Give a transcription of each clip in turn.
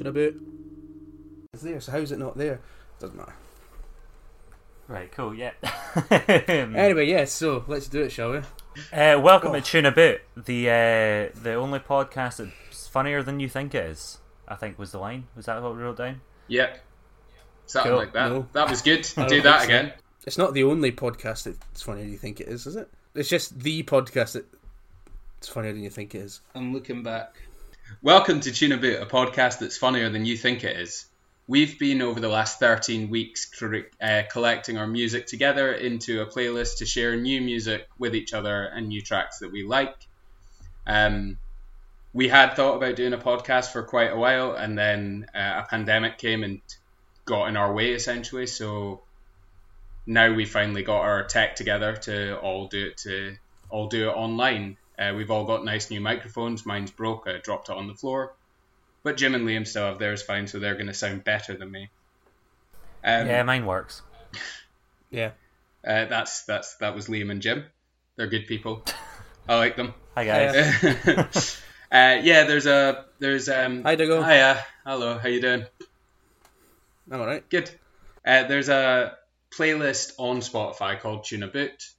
Tuna boot. It's there, so how's it not there? Doesn't matter. Right, cool, yeah. Anyway, yeah, so let's do it, shall we? Uh, welcome Oh. to Tune About, the uh, the only podcast that's funnier than you think it is. I think was the line. Was that what we wrote down? Yep. Something Cool. like that. No. That was good. Don't that think so. again. It's not the only podcast that's funnier than you think it is, is it? It's just the podcast that's funnier than you think it is. I'm looking back. Welcome to Tune About, a podcast that's funnier than you think it is. We've been over the last 13 weeks uh, collecting our music together into a playlist to share new music with each other and new tracks that we like. Um, we had thought about doing a podcast for quite a while, and then uh, a pandemic came and got in our way essentially. So now we finally got our tech together to all do it to all do it online. Uh, we've all got nice new microphones. Mine's broke. I dropped it on the floor. But Jim and Liam still have theirs fine, so they're going to sound better than me. Um, yeah, mine works. Yeah. uh, that's that's that was Liam and Jim. They're good people. I like them. Hi guys. uh, yeah, there's a there's um. Hi, Diggle. Hiya. Hello. How you doing? I'm alright. Good. Uh, there's a playlist on Spotify called Tuna Boot,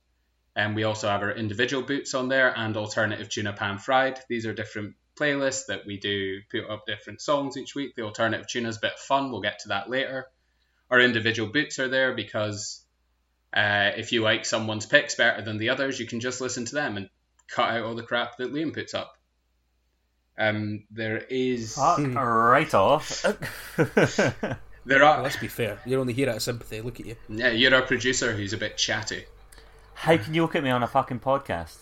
and we also have our individual boots on there and alternative tuna pan fried. These are different playlists that we do put up different songs each week. The alternative tuna is a bit of fun. We'll get to that later. Our individual boots are there because uh, if you like someone's picks better than the others, you can just listen to them and cut out all the crap that Liam puts up. Um, there is Fuck right off. there are Let's be fair. You're only here out of sympathy. Look at you. yeah you're our producer who's a bit chatty. How can you look at me on a fucking podcast?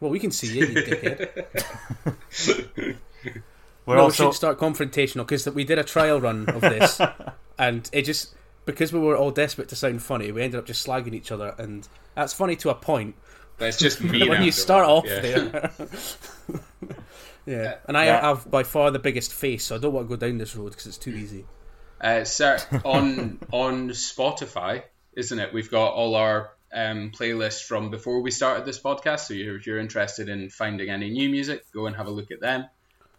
Well, we can see you, you dickhead. We're no, we should start confrontational because we did a trial run of this, and it just because we were all desperate to sound funny, we ended up just slagging each other, and that's funny to a point. But it's just But mean when you start off Yeah. there, yeah. And I Yeah. have by far the biggest face, so I don't want to go down this road because it's too easy. Uh, sir, on on Spotify, isn't it? We've got all our um, playlists from before we started this podcast. So if you're interested in finding any new music, go and have a look at them.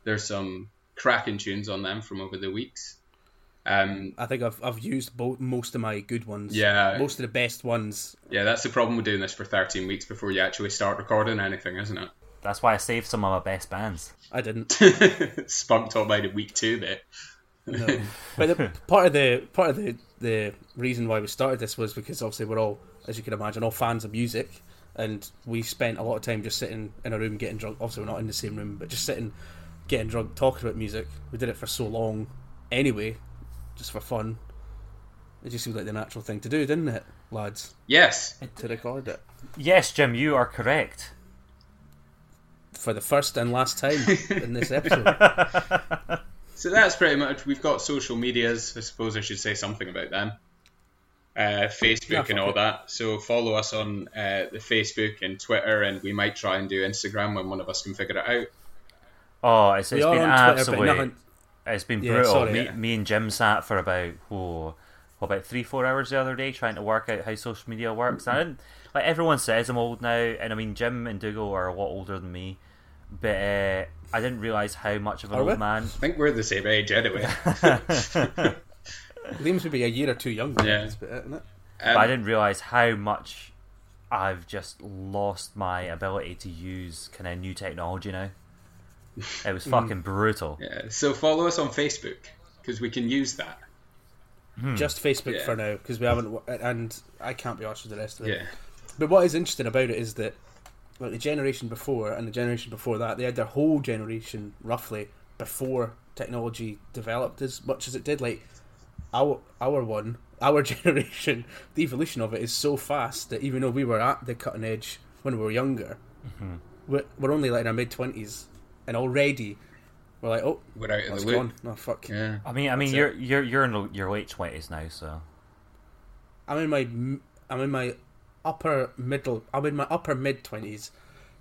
There's some cracking tunes on them from over the weeks. Um, I think I've I've used both most of my good ones. Yeah. most of the best ones. yeah, that's the problem with doing this for 13 weeks before you actually start recording anything, isn't it? that's why I saved some of my best bands. I didn't. Spunked on by the week two bit. No. but the, part of the part of the the reason why we started this was because obviously we're all, as you can imagine, all fans of music, and we spent a lot of time just sitting in a room getting drunk. Obviously, we're not in the same room, but just sitting, getting drunk, talking about music. We did it for so long, anyway, just for fun. It just seemed like the natural thing to do, didn't it, lads? Yes. To record it Yes, Jim, you are correct. for the first and last time in this episode. So that's pretty much. We've got social medias. I suppose I should say something about them. Uh, Facebook Yeah, and all it. that. So follow us on uh, the Facebook and Twitter, and we might try and do Instagram when one of us can figure it out. Oh, it's, we it's are been on Twitter, absolutely, nothing... it's been Yeah, brutal. sorry. me, me and Jim sat for about oh, what, about three, four hours the other day trying to work out how social media works. I didn't like everyone says I'm old now, and I mean Jim and Dougal are a lot older than me, but uh, I didn't realize how much of an Are we? old man. I think we're the same age anyway. Liam's maybe a year or two younger. Yeah. That's about it, isn't it? but I Um, didn't realize how much I've just lost my ability to use kind of new technology now. It was fucking brutal. yeah, so follow us on Facebook because we can use that. Just Facebook Hmm. Yeah. for now because we haven't, and I can't be arsed with the rest of it. Yeah. But what is interesting about it is that like the generation before and the generation before that, they had their whole generation roughly before technology developed as much as it did. Like our our one, our generation, the evolution of it is so fast that even though we were at the cutting edge when we were younger, mm-hmm. we're, we're only like in our mid twenties, and already we're like, oh, We're out of that's the loop. gone. No fuck. Yeah. I mean, I mean, That's you're you're you're in your late twenties now, so I'm in my m- I'm in my upper middle. I'm in my upper mid twenties,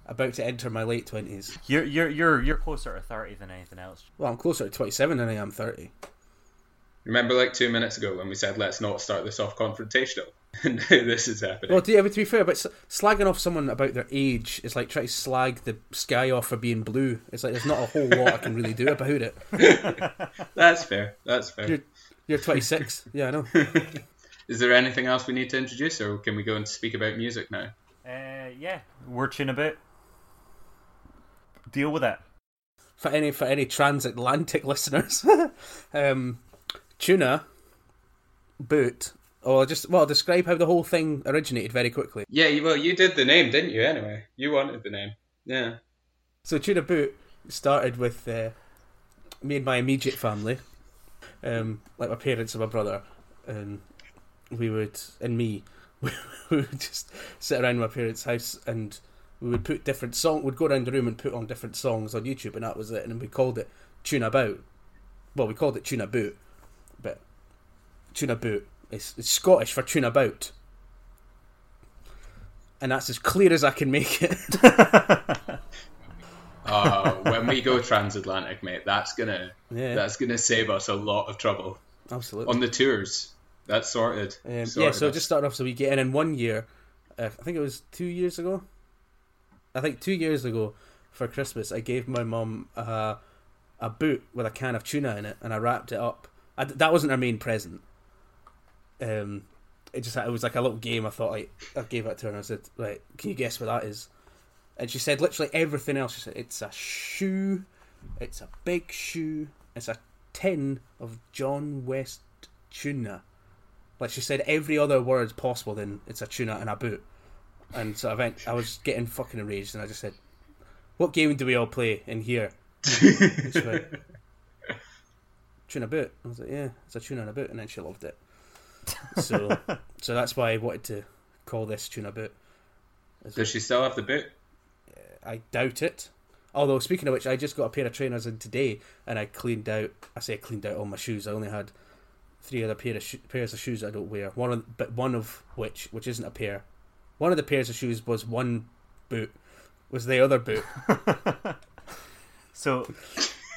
about to enter my late twenties. you're you're you're you're closer to thirty than anything else. Well, I'm closer to twenty seven than I am thirty. Remember, like two minutes ago when we said let's not start this off confrontational. now this is happening. Well, to, yeah, but to be fair, but slagging off someone about their age is like trying to slag the sky off for being blue. It's like there's not a whole lot I can really do about it. That's fair. That's fair. You're, you're 26. Yeah, I know. Is there anything else we need to introduce, or can we go and speak about music now? Uh, yeah, we're tuning about. Deal with it. For any for any transatlantic listeners, um, tuna boot. Or just well, describe how the whole thing originated very quickly. Yeah, you, well, you did the name, didn't you? Anyway, you wanted the name. Yeah. So tuna boot started with uh, me and my immediate family, um, like my parents and my brother, and we would and me, we would just sit around my parents' house and we would put different song. We'd go around the room and put on different songs on YouTube, and that was it. And we called it Tuna About. Well, we called it Tuna Boot, Tuna Boot is it's Scottish for Tuna About. And that's as clear as I can make it. Uh, when we go transatlantic, mate, that's gonna Yeah. that's gonna save us a lot of trouble Absolutely. on the tours. That's sorted. Um, yeah, so us. just started off. So we get in in one year. Uh, I think it was two years ago. I think two years ago for Christmas, I gave my mum uh, a boot with a can of tuna in it, and I wrapped it up. I, that wasn't her main present. Um, it just it was like a little game. I thought like I gave it to her, and I said, "Right, can you guess what that is?" And she said literally everything else. She said, "It's a shoe. It's a big shoe. It's a tin of John West tuna." Like she said every other word possible, then it's a tuna and a boot. And so I went, I was getting fucking enraged, and I just said, "What game do we all play in here?" She went, "Tuna boot." I was like, "Yeah, it's a tuna and a boot," and then she loved it. So, so that's why I wanted to call this tuna boot. Does she still have the boot? Uh, I doubt it. Although speaking of which, I just got a pair of trainers in today, and I cleaned out. I say I cleaned out all my shoes. I only had three other pair of sho- pairs of shoes I don't wear. One of, but one of which, which isn't a pair, one of the pairs of shoes was one boot, was the other boot. So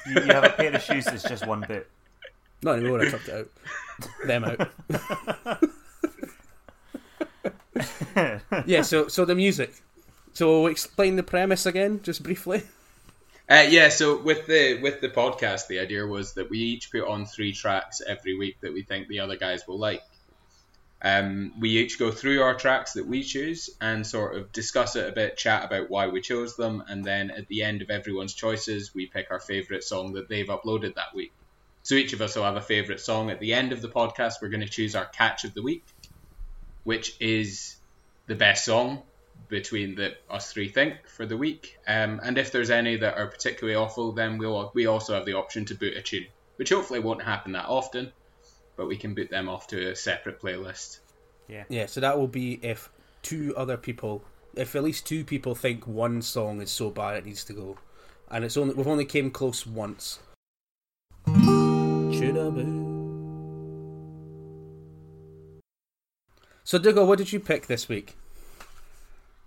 you, you have a pair of shoes that's just one boot. Not anymore. I chucked it out. Them out. yeah. So, so the music. So explain the premise again, just briefly. Uh, yeah, so with the with the podcast, the idea was that we each put on three tracks every week that we think the other guys will like. Um, we each go through our tracks that we choose and sort of discuss it a bit, chat about why we chose them, and then at the end of everyone's choices, we pick our favourite song that they've uploaded that week. So each of us will have a favourite song. At the end of the podcast, we're going to choose our catch of the week, which is the best song between the us three think for the week. Um, and if there's any that are particularly awful, then we'll we also have the option to boot a tune, which hopefully won't happen that often, but we can boot them off to a separate playlist. Yeah, Yeah. so that will be if two other people, if at least two people think one song is so bad it needs to go, and it's only we've only came close once. Tuna boo. So Dougal, what did you pick this week?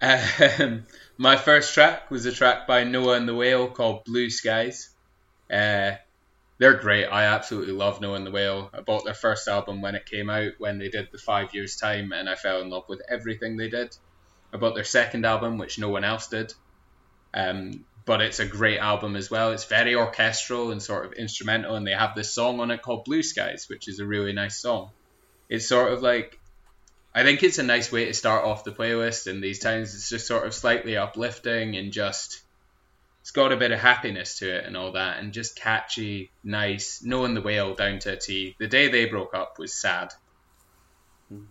Um, my first track was a track by Noah and the Whale called Blue Skies. Uh, they're great. I absolutely love Noah and the Whale. I bought their first album when it came out, when they did the five years time, and I fell in love with everything they did. I bought their second album, which no one else did. Um, but it's a great album as well. It's very orchestral and sort of instrumental, and they have this song on it called Blue Skies, which is a really nice song. It's sort of like I think it's a nice way to start off the playlist in these times. It's just sort of slightly uplifting and just it's got a bit of happiness to it and all that, and just catchy, nice. Noah and the Whale down to a T. The day they broke up was sad.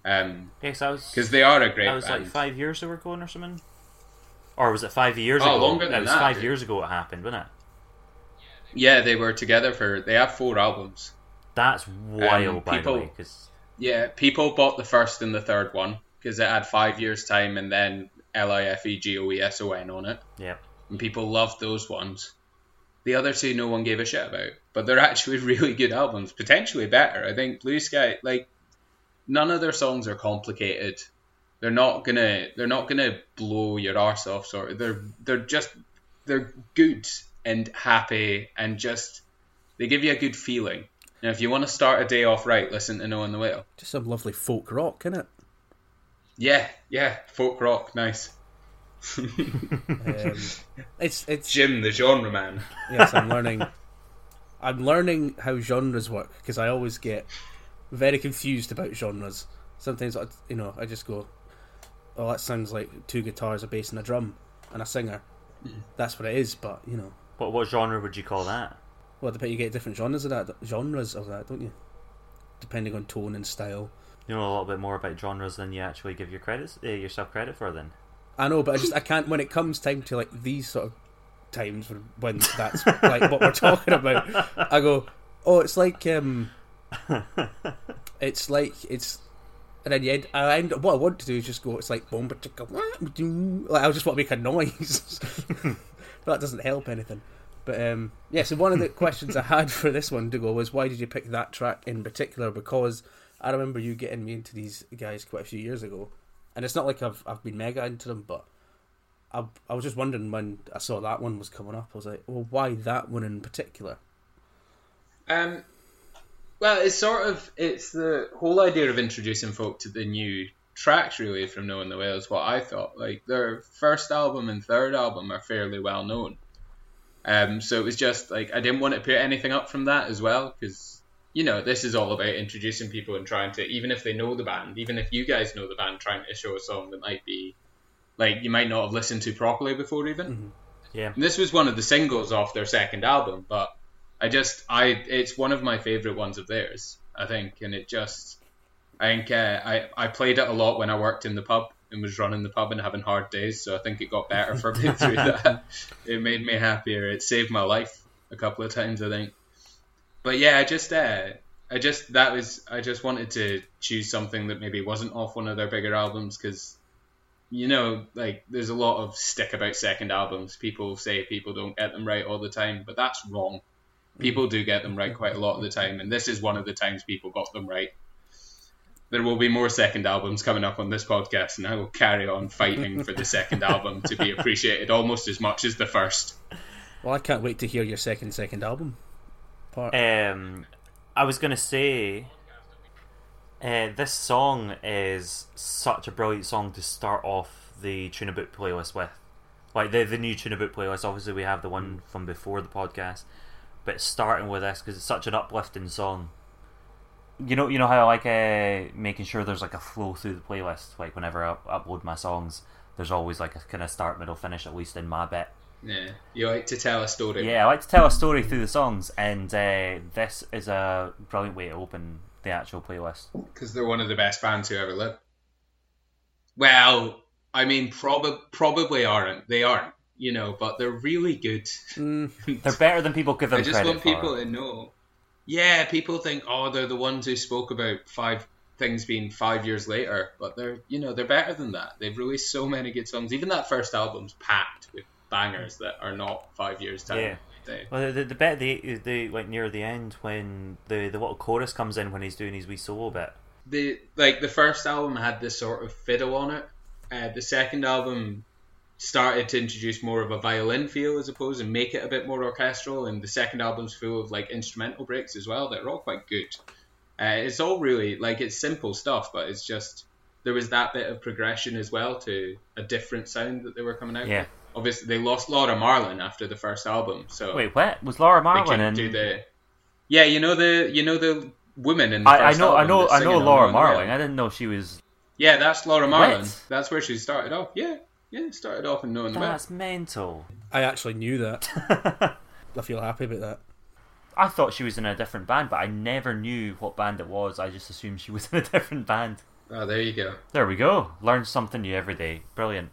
Um, Yes, I was. because they are a great That was band. like five years they were going or something. Or was it five years Oh, ago? longer than it was that, five dude. years ago it happened, wasn't it? Yeah, they were together for. They have four albums. That's wild, um, by people- the way. Because Yeah, people bought the first and the third one because it had five years time and then L I F E G O E S O N on it. yeah, and people loved those ones. The other two, no one gave a shit about, but they're actually really good albums, potentially better. I think Blue Sky, like, none of their songs are complicated. They're not gonna, they're not gonna blow your arse off. Sort of, they're they're just they're good and happy and just they give you a good feeling. Now, if you want to start a day off right, listen to Noah and the Whale. Just some lovely folk rock, innit? Yeah, yeah, folk rock, nice. Um, it's it's Jim, the genre man. yes, I'm learning. I'm learning how genres work because I always get very confused about genres. Sometimes, I, you know, I just go, "Oh, that sounds like two guitars, a bass, and a drum, and a singer." That's what it is. But you know, What what genre would you call that? well, depend you get different genres of that, genres of that, don't you? Depending on tone and style. You know a little bit more about genres than you actually give your credits uh, yourself credit for. Then I know, but I just I can't when it comes time to like these sort of times when, when that's like what we're talking about. I go, oh, it's like um, it's like it's, and then you end, I end, what I want to do is just go. It's like boom, like I just want to make a noise, but that doesn't help anything. But um, yeah, so one of the questions I had for this one to go was why did you pick that track in particular? Because I remember you getting me into these guys quite a few years ago, and it's not like I've I've been mega into them, but I I was just wondering when I saw that one was coming up, I was like, well, why that one in particular? Um, well, it's sort of it's the whole idea of introducing folk to the new tracks really from Noah and the Whales. What I thought, like their first album and third album are fairly well known. Um, so it was just like I didn't want to put anything up from that as well because you know this is all about introducing people and trying to even if they know the band, even if you guys know the band, trying to show a song that might be like you might not have listened to properly before even. yeah, And this was one of the singles off their second album, but I just I it's one of my favorite ones of theirs, I think, and it just I think uh, I I played it a lot when I worked in the pub and was running the pub and having hard days, so I think it got better for me through that. It made me happier. It saved my life a couple of times, I think. But yeah, I just uh, I just that was I just wanted to choose something that maybe wasn't off one of their bigger albums because you know, like there's a lot of stick about second albums. People say people don't get them right all the time, but that's wrong. People do get them right quite a lot of the time, and this is one of the times people got them right. There will be more second albums coming up on this podcast, and I will carry on fighting for the second album to be appreciated almost as much as the first. Well, I can't wait to hear your second second album part. Um, I was gonna say, uh, this song is such a brilliant song to start off the Tuna Boot playlist with. Like the the new Tuna Boot playlist. Obviously, we have the one from before the podcast, but starting with this because it's such an uplifting song. You know, you know how I like uh, making sure there's like a flow through the playlist. Like whenever I upload my songs, there's always like a kind of start, middle, finish at least in my bit. Yeah, you like to tell a story. Yeah, I like to tell a story through the songs, and uh, this is a brilliant way to open the actual playlist. because they're one of the best bands who ever lived. Well, I mean, prob- probably aren't. They aren't, you know, but they're really good. Mm, They're better than people give them I just credit want people for. to know. Yeah, people think, oh, they're the ones who spoke about five things being five years later, but they're, you know, they're better than that. They've released so many good songs. Even that first album's packed with bangers that are not five years time. Yeah. They- Well, the, the bit the the like near the end when the the little chorus comes in when he's doing his wee solo bit. the like the first album had this sort of fiddle on it. Uh, the second album started to introduce more of a violin feel as opposed and make it a bit more orchestral. And the second album's full of like instrumental breaks as well that are all quite good. Uh, it's all really like it's simple stuff, but it's just there was that bit of progression as well to a different sound that they were coming out. Yeah. with. Obviously, they lost Laura Marling after the first album, so Wait, what was Laura Marling and do the. Yeah, you know the you know the woman in the I, I know I know I know Laura Marling. I didn't know she was. Yeah, that's Laura Marling. What? That's where she started off. Yeah, yeah, it started off in Noah and the Whale. That's mental. I actually knew that. I feel happy about that. I thought she was in a different band, but I never knew what band it was. I just assumed she was in a different band. Oh, there you go. There we go. Learn something new every day. Brilliant.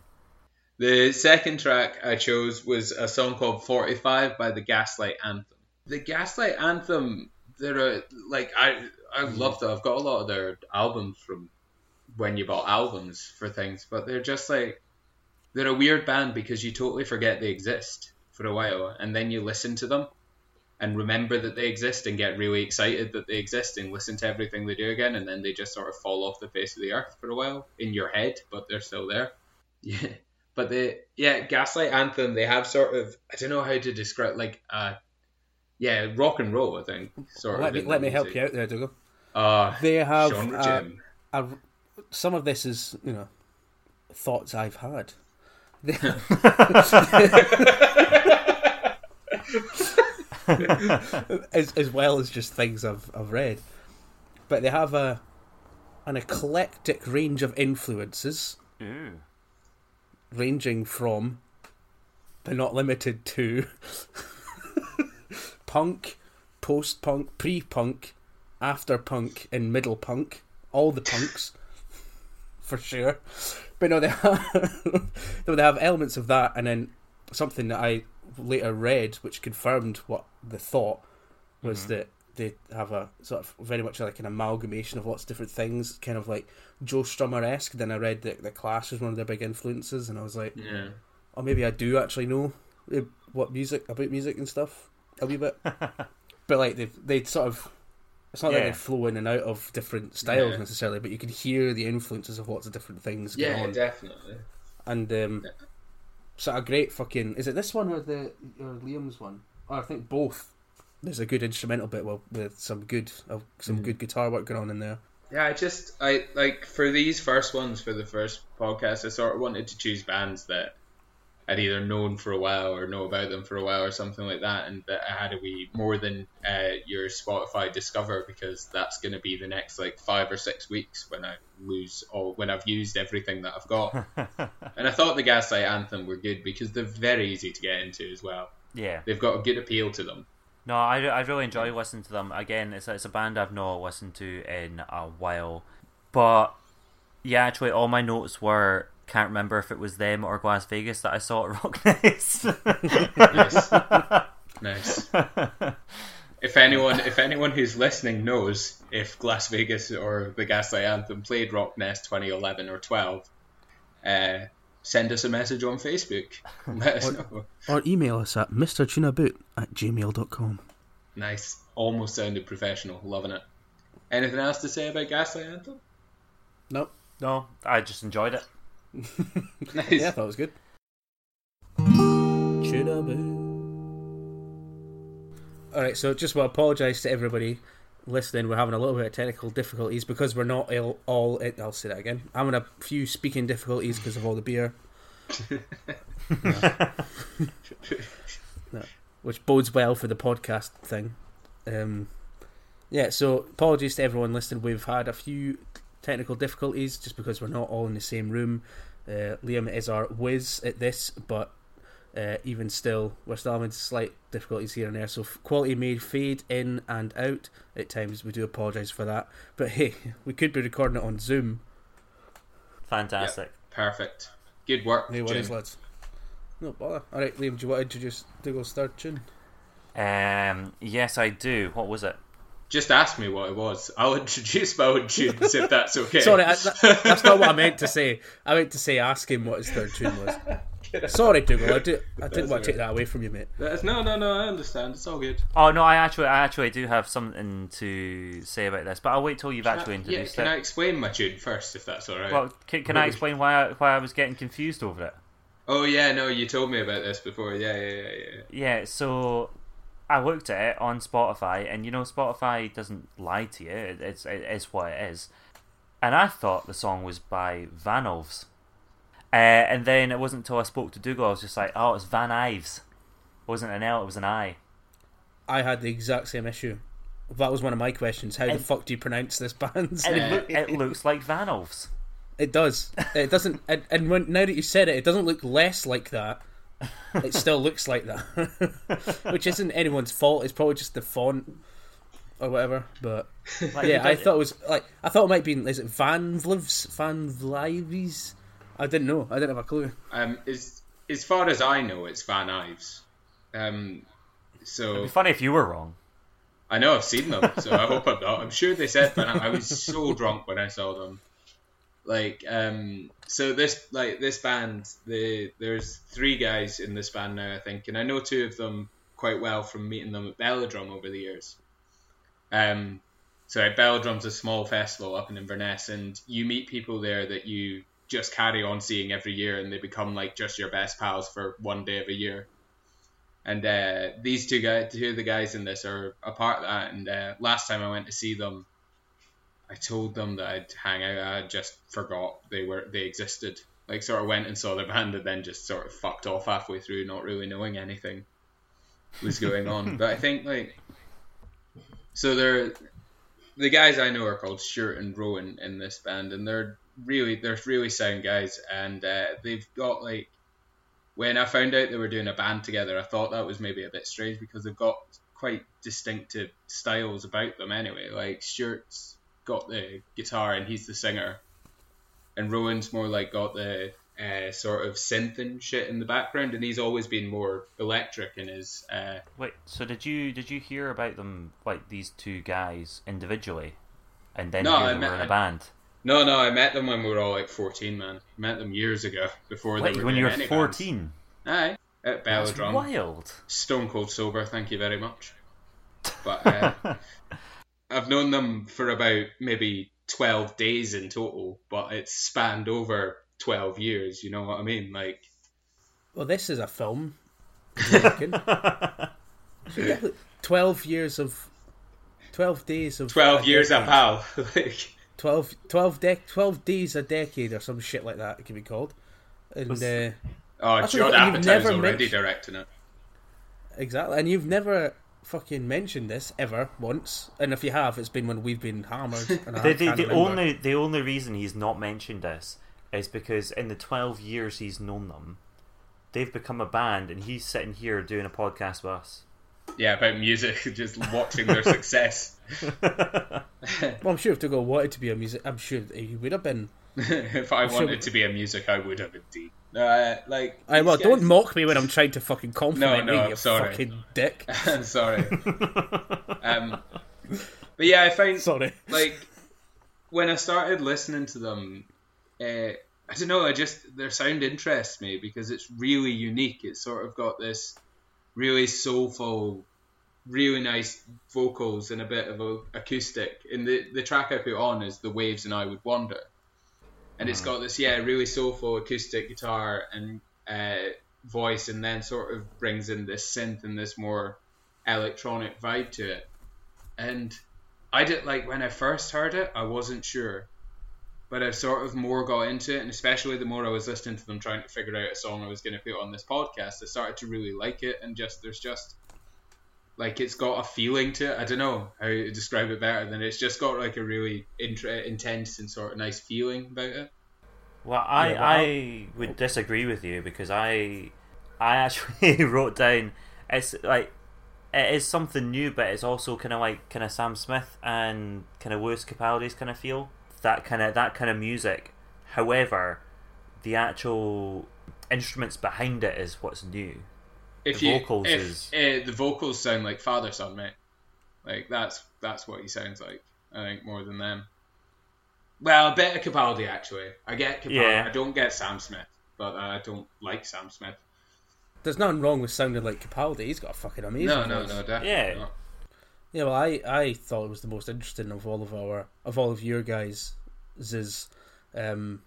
The second track I chose was a song called 45 by the Gaslight Anthem. The Gaslight Anthem, they're a, like, I, I love them. I've got a lot of their albums from when you bought albums for things, but they're just like, they're a weird band because you totally forget they exist for a while, and then you listen to them and remember that they exist and get really excited that they exist and listen to everything they do again, and then they just sort of fall off the face of the earth for a while in your head, but they're still there. Yeah. But the yeah, Gaslight Anthem, they have sort of I don't know how to describe like uh yeah, rock and roll, I think. Sort Let of me let me help you out there, Dougal. Uh They have uh, a, some of this is you know thoughts I've had. as, as well as just things I've, I've read. But they have a an eclectic range of influences, Ooh. ranging from, but not limited to, punk, post punk, pre punk, after punk, and middle punk. All the punks, for sure. But no, they have, no, they have elements of that, and then something that I later read, which confirmed what the thought was that they have a sort of very much like an amalgamation of lots of different things, kind of like Joe Strummer esque. Then I read that the Clash was one of their big influences, and I was like, Yeah. oh, maybe I do actually know uh, what music about music and stuff a wee bit. but like they they sort of. It's not Yeah. they flow in and out of different styles Yeah. necessarily, but you can hear the influences of lots of different things going Yeah, on definitely. and um, sort of great fucking. Is it this one or the or Liam's one? Or I think both. There's a good instrumental bit well, with some good uh, some good guitar work going on in there. Yeah, I just I like for these first ones for the first podcast, I sort of wanted to choose bands that I'd either known for a while or know about them for a while or something like that, and that I had a wee more than uh, your Spotify Discover because that's going to be the next like five or six weeks when I lose all when I've used everything that I've got. and I thought the Gaslight Anthem were good because they're very easy to get into as well. Yeah. They've got a good appeal to them. No, I, I really enjoy listening to them. Again, it's it's a band I've not listened to in a while. But yeah, actually, all my notes were can't remember if it was them or Glass Vegas that I saw at Rock Nest. Nice. nice. If anyone, if anyone who's listening knows if Las Vegas or the Gaslight Anthem played RockNess 2011 or 12, uh, send us a message on Facebook. Let us know. Or email us at mrtunaboot at gmail.com. Nice. Almost sounded professional. Loving it. Anything else to say about Gaslight Anthem? Nope. no, I just enjoyed it. Nice. Yeah, I thought it was good. Tuna Boot. Alright, so just want to apologise to everybody listening. We're having a little bit of technical difficulties because we're not all. all I'll say that again. I'm having a few speaking difficulties because of all the beer. No, which bodes well for the podcast thing. Um, yeah, so apologies to everyone listening. We've had a few technical difficulties just because we're not all in the same room. Uh, Liam is our whiz at this, but uh, even still, we're still having slight difficulties here and there. So quality may fade in and out at times. We do apologise for that. But hey, we could be recording it on Zoom. Fantastic. Perfect. Good work. No worries, lads? No bother. All right, Liam, do you want to introduce Dougal's third tune? Um, yes, I do. What was it? Just ask me what it was. I'll introduce my own tunes if that's okay. Sorry, I, that, that's not what I meant to say. I meant to say ask him what his third tune was. Sorry, Dougal. I, do, I didn't want to take that away from you, mate. That's- no, no, no. I understand. It's all good. Oh no, I actually, I actually do have something to say about this, but I'll wait till you've actually yeah, introduced can it. I explain my tune first, if that's all right? Well, can, can I explain why I, why I was getting confused over it? oh yeah, no, you told me about this before. Yeah, yeah, yeah, yeah. Yeah, so I looked at it on Spotify, and you know Spotify doesn't lie to you; it, it's it is what it is. And I thought the song was by Van uh, and then it wasn't until I spoke to Dougal I was just like, "Oh, it's Van Ives." It wasn't an L; it was an I. I had the exact same issue. That was one of my questions. How the fuck do you pronounce this band's And name? it, looks like Van. It does. It doesn't. And, and when, now that you said it, it doesn't look less like that. It still looks like that, which isn't anyone's fault. It's probably just the font or whatever. But Like, yeah, I thought it was like I thought it might be. Is it Van Vlivs? Van Vlives? I didn't know. I didn't have a clue. Um, as as far as I know, it's Van Ives. Um, It'd so be funny if you were wrong. I know I've seen them, so I hope I'm not. I'm sure they said Van. I was so drunk when I saw them. Like, um, so this like this band, the there's three guys in this band now, I think, and I know two of them quite well from meeting them at Belladrum over the years. Um, so at a small festival up in Inverness, and you meet people there that you just carry on seeing every year, and they become like just your best pals for one day of a year. And uh, these two guys, two of the guys in this are a part of that. And uh, last time I went to see them, I told them that I'd hang out. I just forgot they were they existed. like sort of went and saw the band and then just sort of fucked off halfway through, not really knowing anything was going on. but I think like so they're the guys I know are called Stuart and Rowan in this band, and they're really they're really sound guys, and uh, they've got like when I found out they were doing a band together, I thought that was maybe a bit strange because they've got quite distinctive styles about them anyway. Like Stuart's got the guitar and he's the singer, and Rowan's more like got the uh, sort of synth and shit in the background, and he's always been more electric in his. Uh, Wait, so did you did you hear about them like these two guys individually, and then No, I met- were in a band? no, no, I met them when we were all like fourteen, man. Met them years ago before Wait, they were when you were fourteen? Aye, at That's wild. Stone cold sober, thank you very much. But uh, I've known them for about maybe 12 days in total, but it's spanned over 12 years, you know what I mean? Like, Well, this is a film. you reckon? So definitely Twelve years of, twelve days of 12 a years a decade. pal. like, 12, 12, dec 12 days a decade or some shit like that. It can be called. And Was- uh, oh, Judd you've Apatow's never already mentioned. directing it. exactly, and you've never fucking mentioned this ever once. And if you have, it's been when we've been hammered. And The, the, the only the only reason he's not mentioned this is because in the twelve years he's known them, they've become a band, and he's sitting here doing a podcast with us. Yeah, about music, just watching their success. Well, I'm sure if Dougal wanted to be a music, I'm sure he would have been. if I Sure. wanted to be a music, I would have indeed. Uh, like, I well, these don't mock me when I'm trying to fucking compliment No, no, me, I'm you sorry. fucking dick. I'm sorry. um, but yeah, I find Sorry. like when I started listening to them, uh, I don't know. I just their sound interests me because it's really unique. It's sort of got this really soulful, really nice vocals and a bit of a acoustic. And the the track I put on is "The Waves and I Would Wander," and it's got this yeah really soulful acoustic guitar and uh, voice, and then sort of brings in this synth and this more electronic vibe to it. And I did like when I first heard it, I wasn't sure, but I've sort of more got into it, and especially the more I was listening to them trying to figure out a song I was going to put on this podcast, I started to really like it, and just there's just like it's got a feeling to it. I don't know how to describe it better than it's just got like a really intra- intense and sort of nice feeling about it. Well, I, Yeah, I would oh. disagree with you because I I actually wrote down it's like it is something new, but it's also kind of like kind of Sam Smith and kind of Lewis Capaldi's kind of feel that kind of that kind of music. However, the actual instruments behind it is what's new. If The you vocals if is- uh, the vocals sound like Fatherson, mate, like that's that's what he sounds like. I think more than them. Well, a bit of Capaldi actually. I get Capaldi. Yeah. I don't get Sam Smith, but I don't like Sam Smith. There's nothing wrong with sounding like Capaldi. He's got a fucking amazing No, no, voice. no, definitely Yeah. not. Yeah, well, I, I thought it was the most interesting of all of our of all of your guys' um,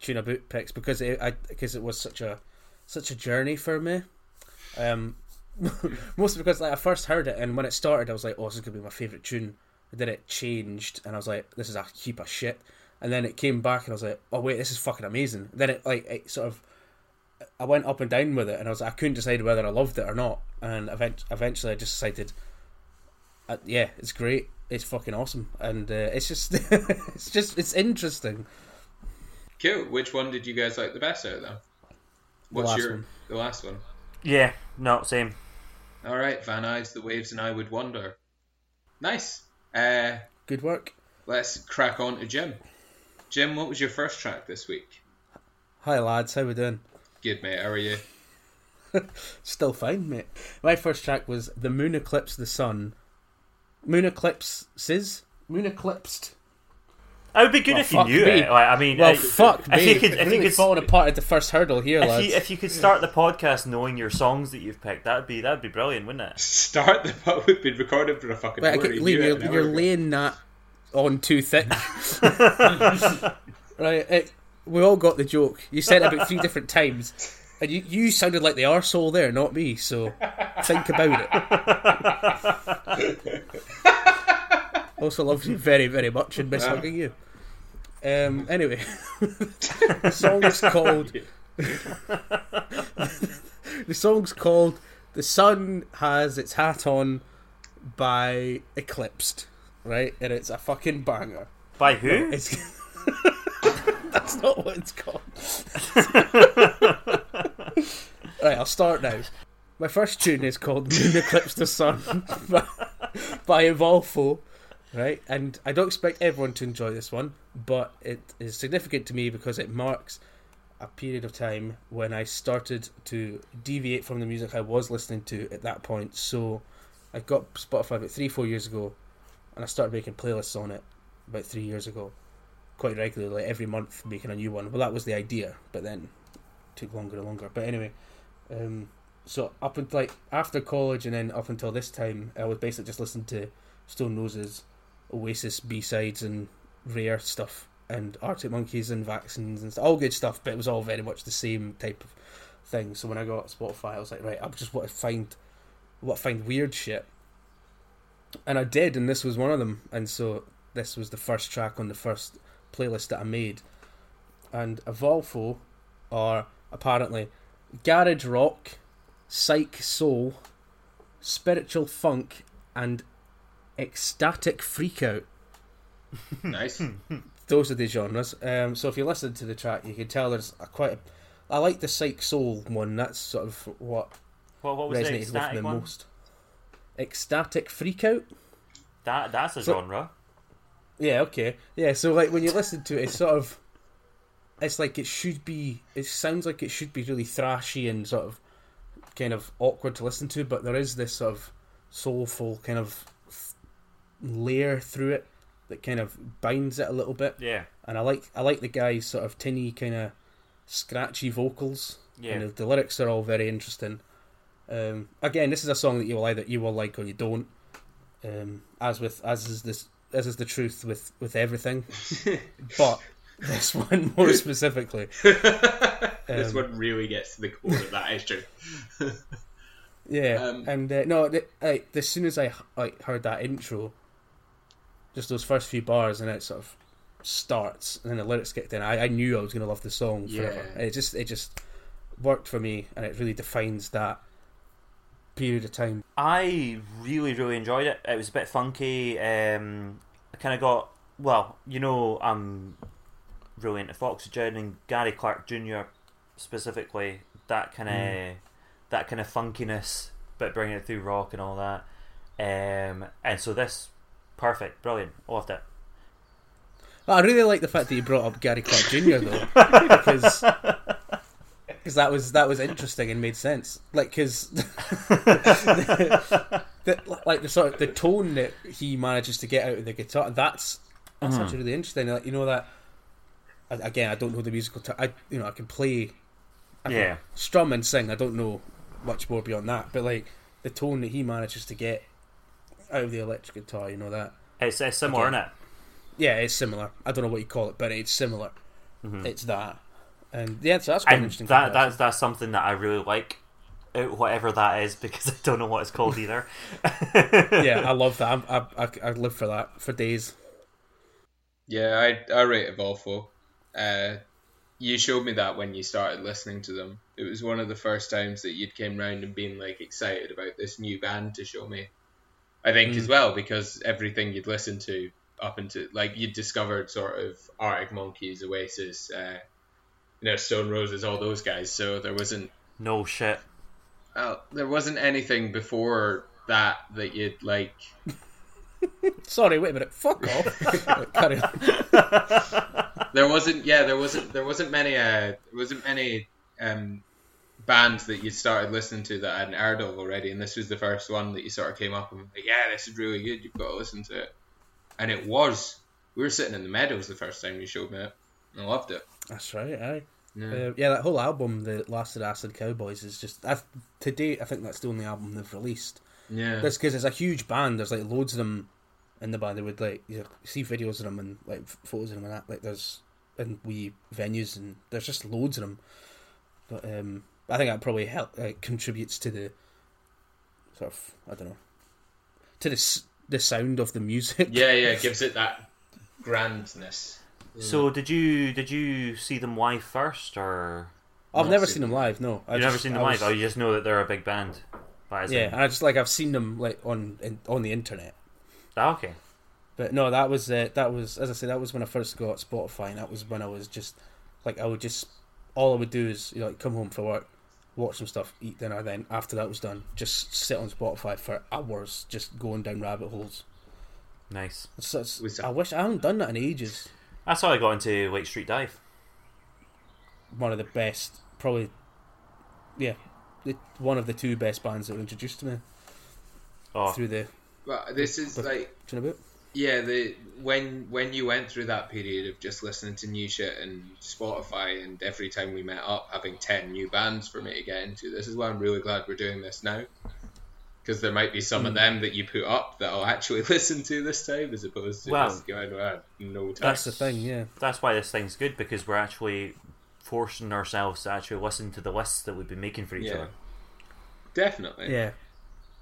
tuna boot picks because it I because it was such a such a journey for me. Um, mostly because like I first heard it and when it started, I was like, "Oh, this is gonna be my favorite tune." And then it changed, and I was like, "This is a heap of shit." And then it came back, and I was like, "Oh wait, this is fucking amazing." Then it like it sort of I went up and down with it, and I was I couldn't decide whether I loved it or not. And event- eventually, I just decided, uh, yeah, it's great, it's fucking awesome, and uh, it's just it's just it's interesting. Cool. Which one did you guys like the best out of them? What's last your one. the last one? Yeah, no, same. All right, Van Ives, the waves, and I would wonder. Nice. Uh, Good work. let's crack on to Jim. Jim, what was your first track this week? Hi lads, how we doing? Good mate. How are you? Still fine, mate. My first track was "The Moon Eclipsed the Sun." Moon eclipses. Moon eclipsed. It would be good Well, if you knew me. it. Like, I mean, Well, uh, fuck if me. you could, if really you could, falling apart at the first hurdle here, if lads. you, if you could start the podcast knowing your songs that you've picked, that'd be that'd be brilliant, wouldn't it? Start the pod. We've been recording for a fucking Wait, I hour. get, Liam, you're, you're laying that on too thick. right, it, we all got the joke. You said it about three different times, and you, you sounded like the arsehole there, not me. So think about it. also loves you very, very much and miss hugging you. Um, anyway, the song's called. the song's called "The Sun Has Its Hat On" by Eclipsed, right? And it's a fucking banger. By who? It's that's not what it's called. right, I'll start now. My first tune is called "Moon Eclipse the Sun" by, by Evolfo, right? And I don't expect everyone to enjoy this one, but it is significant to me because it marks a period of time when I started to deviate from the music I was listening to at that point. So I got Spotify about three, four years ago, and I started making playlists on it about three years ago, quite regularly, every month making a new one. Well, that was the idea, but then took longer and longer. But anyway, um, so up until like after college and then up until this time, I was basically just listening to Stone Roses, Oasis B sides, and rare stuff, and Arctic Monkeys and vaccines and all good stuff. But it was all very much the same type of thing. So when I got Spotify, I was like, right, I just want to find what find weird shit, and I did, and this was one of them. And so this was the first track on the first playlist that I made, and Evolfo are apparently garage rock, psych soul, spiritual funk, and ecstatic freakout. Nice. Those are the genres. Um, so if you listen to the track, you can tell there's a quite. A, I like the psych soul one. That's sort of what What, what was the resonated with me the one? most. Ecstatic freakout. That that's a So- genre. Yeah, okay. Yeah, so like when you listen to it, it's sort of it's like it should be it sounds like it should be really thrashy and sort of kind of awkward to listen to, but there is this sort of soulful kind of layer through it that kind of binds it a little bit. Yeah. And I like I like the guy's sort of tinny kind of scratchy vocals. Yeah. And the, the lyrics are all very interesting. Um, again, this is a song that you will either you will like or you don't. Um, as with as is this as is the truth with with everything, but this one more specifically. this Um, one really gets to the core of that issue. Yeah, Um, and uh, no, the, like, as soon as I I heard that intro, just those first few bars, and it sort of starts, and then the lyrics kicked in. I, I knew I was going to love the song forever. Yeah. It just it just worked for me, and it really defines that period of time. I really, really enjoyed it. It was a bit funky. Um, I kind of got well, you know, I'm really into Foxygen and Gary Clark Jr. specifically. That kind of that kind of funkiness, but bringing it through rock and all that. Um, and so this, perfect, brilliant, loved it. I really like the fact that you brought up Gary Clark Jr. though, because because that was that was interesting and made sense. Like because the, like the sort of the tone that he manages to get out of the guitar that's that's hmm. actually really interesting. Like you know that again, I don't know the musical. T- I you know I can play, I can Yeah. strum and sing. I don't know much more beyond that, but like the tone that he manages to get out of the electric guitar, you know that It's, it's similar, Okay. isn't it? yeah, it's similar. I don't know what you call it, but it's similar. It's that, and yeah, so that's quite and interesting. that that's that's something that I really like, whatever that is, because I don't know what it's called either. yeah, I love that. I'm, I, I I live for that for days. Yeah, I I rate Evolfo. Uh, you showed me that when you started listening to them. It was one of the first times that you'd came round and been like excited about this new band to show me. I think as well because everything you'd listened to up into like you'd discovered sort of Arctic Monkeys, Oasis, uh, you know Stone Roses, all those guys. So there wasn't no shit. well, there wasn't anything before that that you'd like Sorry, wait a minute. Fuck off. Carry on. there wasn't yeah there wasn't there wasn't many uh there wasn't many um bands that you started listening to that I hadn't heard of already and this was the first one that you sort of came up and like yeah this is really good you've got to listen to it and it was we were sitting in the meadows the first time you showed me it and I loved it That's right. Aye. yeah, Uh, yeah, that whole album, the Lasted Acid Cowboys, is just that's, to date. I think that's the only album they've released. yeah. That's because it's a huge band. There's like loads of them in the band. They would like you know, see videos of them and like photos of them and that. Like there's in wee venues and there's just loads of them. But um, I think that probably help uh, contributes to the sort of I don't know to the the sound of the music. yeah yeah it gives it that grandness So did you did you see them live first or I've never seen seen them live. No, I you've never just- seen I them live? was- Oh, you just know that they're a big band. That is yeah, and I just like I've seen them like on in, on the internet. Ah, okay. But no, that was uh, that was as I said, that was when I first got Spotify, and that was when I was just like I would just all I would do is you know, like come home from work, watch some stuff, eat dinner, then after that was done, just sit on Spotify for hours, just going down rabbit holes. Nice. It's, it's, Was that- I wish I haven't done that in ages. That's how I got into Lake Street Dive. One of the best, probably, yeah, the, one of the two best bands that were introduced to me Oh, through the But this is But- like do you know about? Yeah, the when when you went through that period of just listening to new shit and Spotify, and every time we met up, having ten new bands for me to get into. This is why I'm really glad we're doing this now, because there might be some of hmm. them that you put up that I'll actually listen to this time, as opposed to Well, just going, well, no time. That's the thing, yeah. that's why this thing's good because we're actually forcing ourselves to actually listen to the lists that we've been making for each Yeah. other. Definitely. Yeah,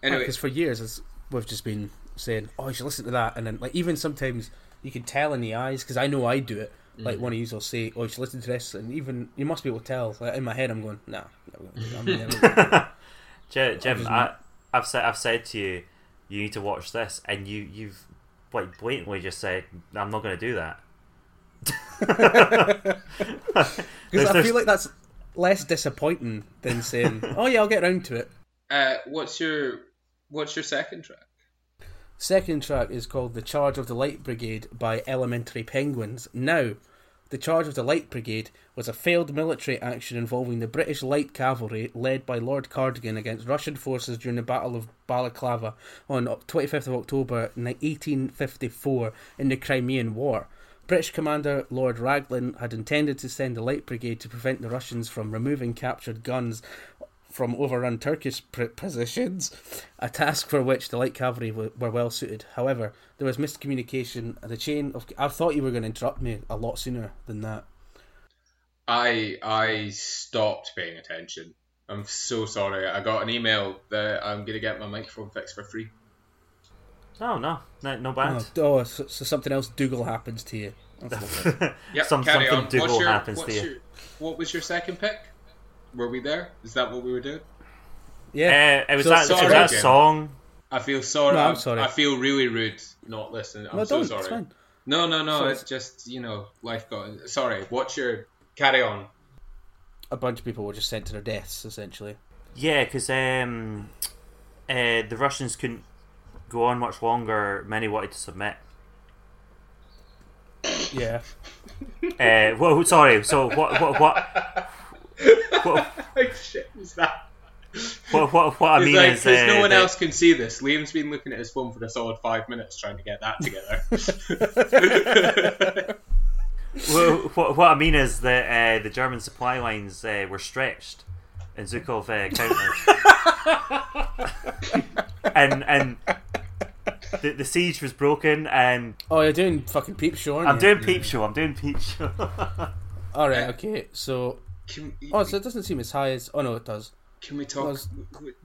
Anyway, because for years it's, we've just been saying, "Oh, you should listen to that," and then like even sometimes you can tell in the eyes because I know I do it. Like one of you will say, "Oh, you should listen to this," and even you must be able to tell. Like, in my head, I'm going, "Nah." I'm never- Jim, Jim Obviously. I, I've said I've said to you, you need to watch this, and you you've like blatantly just said, I'm not going to do that. Because I there's- feel like that's less disappointing than saying, "Oh yeah, I'll get around to it." uh, what's your what's your second track? Second track is called "The Charge of the Light Brigade" by Elementary Penguins. Now, the Charge of the Light Brigade was a failed military action involving the British Light Cavalry led by Lord Cardigan against Russian forces during the Battle of Balaclava on 25th of October 1854 in the Crimean War. British commander Lord Raglan had intended to send the Light Brigade to prevent the Russians from removing captured guns from overrun Turkish pr- positions, a task for which the light cavalry w- were well suited. However, there was miscommunication. and The chain of I thought you were going to interrupt me a lot sooner than that. I I stopped paying attention. I'm so sorry. I got an email that I'm gonna get my microphone fixed for free. No, no, no, no bad. Oh, oh so, so something else Dougal happens to you. Yep, Some- carry something on. Dougal your, happens to what's you. Your, what was your second pick? Were we there? Is that what we were doing? yeah, Uh, it was So that, it sorry, was that song. I feel sorry. No, I'm sorry. I feel really rude not listening. I'm no, so don't. sorry. It's fine. No, no, no. So it's just you know life got. Sorry. What's your carry on? A bunch of people were just sent to their deaths, essentially. Yeah, because um, uh, the Russians couldn't go on much longer. Many wanted to submit. Yeah, Uh, well, sorry. So what? What? What? What? Like shit was that? What? What, what I mean like is, because no uh, one that- else can see this. Liam's been looking at his phone for a solid five minutes trying to get that together. Well, what, what I mean is that uh, the German supply lines uh, were stretched, and Zhukov uh, countered, and and the, the siege was broken. And Oh, you're doing fucking peep show, aren't I'm you? doing peep show. I'm doing peep show. All right, okay. So, can, oh, so it doesn't seem as high as. Oh no, it does. can we talk?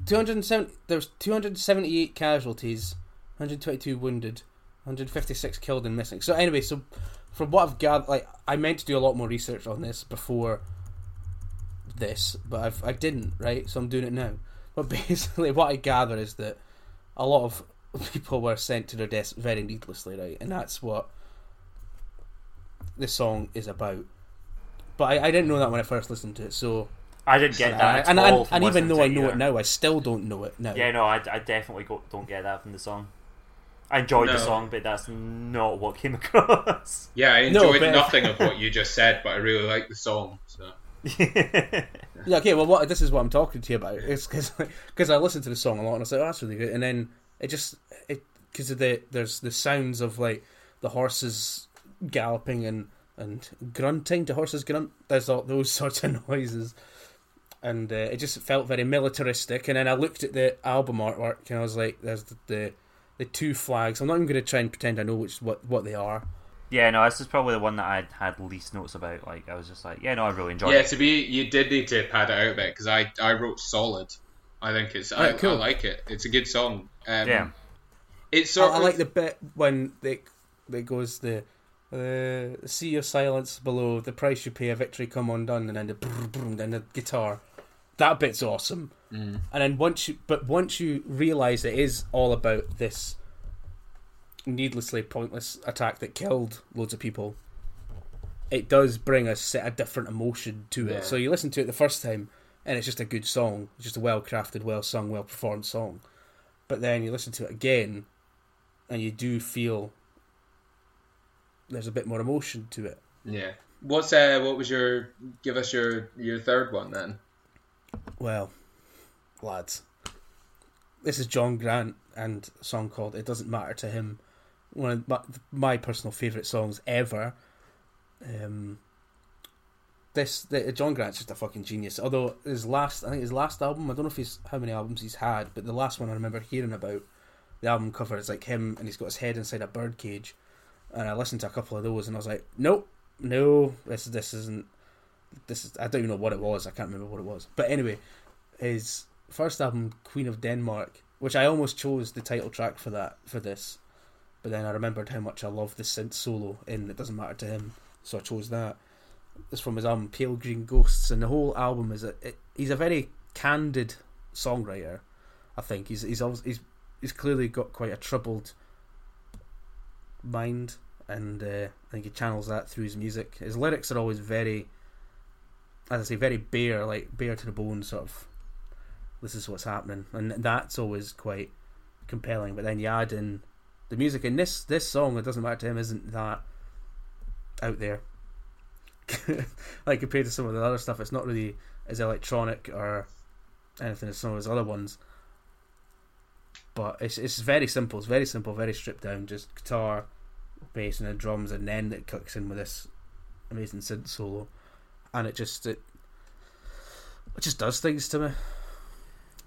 270 there's 278 casualties 122 wounded 156 killed and missing so anyway so from what i've gathered like i meant to do a lot more research on this before this but I've, i didn't right so i'm doing it now but basically what i gather is that a lot of people were sent to their deaths very needlessly right and that's what this song is about but I, I didn't know that when i first listened to it so I didn't get that and, at and, all. and, from even though I know either. it now, I still don't know it now. Yeah, no, I, I definitely go, don't get that from the song. I enjoyed the song, but that's not what came across. Yeah, I enjoyed but- nothing of what you just said, but I really like the song. So Yeah, okay. Well, what this is what I'm talking to you about. It's because I listened to the song a lot and I was like, "Oh, that's really good." And then it just it because of the there's the sounds of like the horses galloping and and grunting. to horses grunt? There's all those sorts of noises, and uh, it just felt very militaristic. And then I looked at the album artwork and I was like, "There's the the, the two flags." I'm not even going to try and pretend I know which what what they are. yeah, no, this is probably the one that I had least notes about. Like, I was just like, yeah, no, I really enjoyed yeah, it. Yeah, to be you did need to pad it out a bit because I I wrote solid. I think it's I, Right, cool. I like it. It's a good song. Um, Yeah. It's I, sort I of like the bit when they they goes the The sea of silence below, the price you pay, a victory come undone, and then the brr, brr, then the guitar. That bit's awesome. Mm. And then once you, but once you realise it is all about this needlessly pointless attack that killed loads of people, it does bring a set a different emotion to it. Yeah. So you listen to it the first time, and it's just a good song, it's just a well crafted, well sung, well performed song. But then you listen to it again, and you do feel there's a bit more emotion to it. Yeah. What's uh? What was your? Give us your your third one then. Well, lads, this is John Grant and a song called "It Doesn't Matter to Him." One of my, my personal favorite songs ever. Um, this the, John Grant's just a fucking genius. Although his last, I think his last album, I don't know if he's how many albums he's had, but the last one I remember hearing about. The album cover is like him, and he's got his head inside a bird cage. And I listened to a couple of those, and I was like, nope, no, this this isn't. This is I don't even know what it was. I can't remember what it was. But anyway, his first album, Queen of Denmark, which I almost chose the title track for that for this, but then I remembered how much I love the synth solo in "It Doesn't Matter to Him," so I chose that. It's from his album Pale Green Ghosts, and the whole album is a. It, he's a very candid songwriter. I think he's he's he's he's clearly got quite a troubled mind, and uh, I think he channels that through his music. His lyrics are always very, as I say, very bare, like bare to the bone, sort of. This is what's happening, and that's always quite compelling. But then you add in the music, and this this song, it doesn't matter to him, isn't that out there. like compared to some of the other stuff, it's not really as electronic or anything as some of his other ones. But it's it's very simple. It's very simple, very stripped down. Just guitar, bass, and the drums, and then it kicks in with this amazing synth solo, and it just it it just does things to me.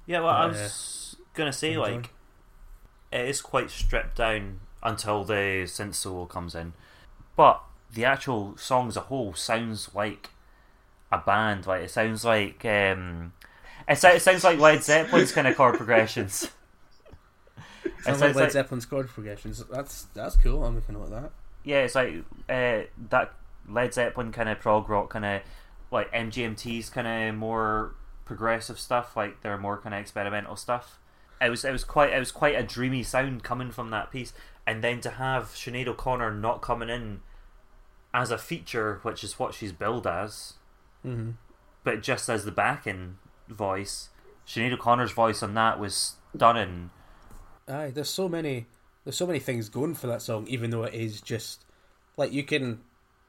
Yeah, well, I Uh, was gonna say enjoy. like it is quite stripped down until the synth solo comes in, but the actual song as a whole sounds like a band. Like it sounds like um, it, it sounds like Led Zeppelin's kind of chord progressions. It Sounds like Led like- Zeppelin's chord progressions. That's that's cool. I'm looking at that. Yeah, it's like uh, that Led Zeppelin kind of prog rock, kind of like MGMT's kind of more progressive stuff. Like they're more kind of experimental stuff. It was it was quite it was quite a dreamy sound coming from that piece, and then to have Sinead O'Connor not coming in as a feature, which is what she's billed as, Mm-hmm. but just as the backing voice. Sinead O'Connor's voice on that was stunning. Aye, there's so many there's so many things going for that song, even though it is just like you can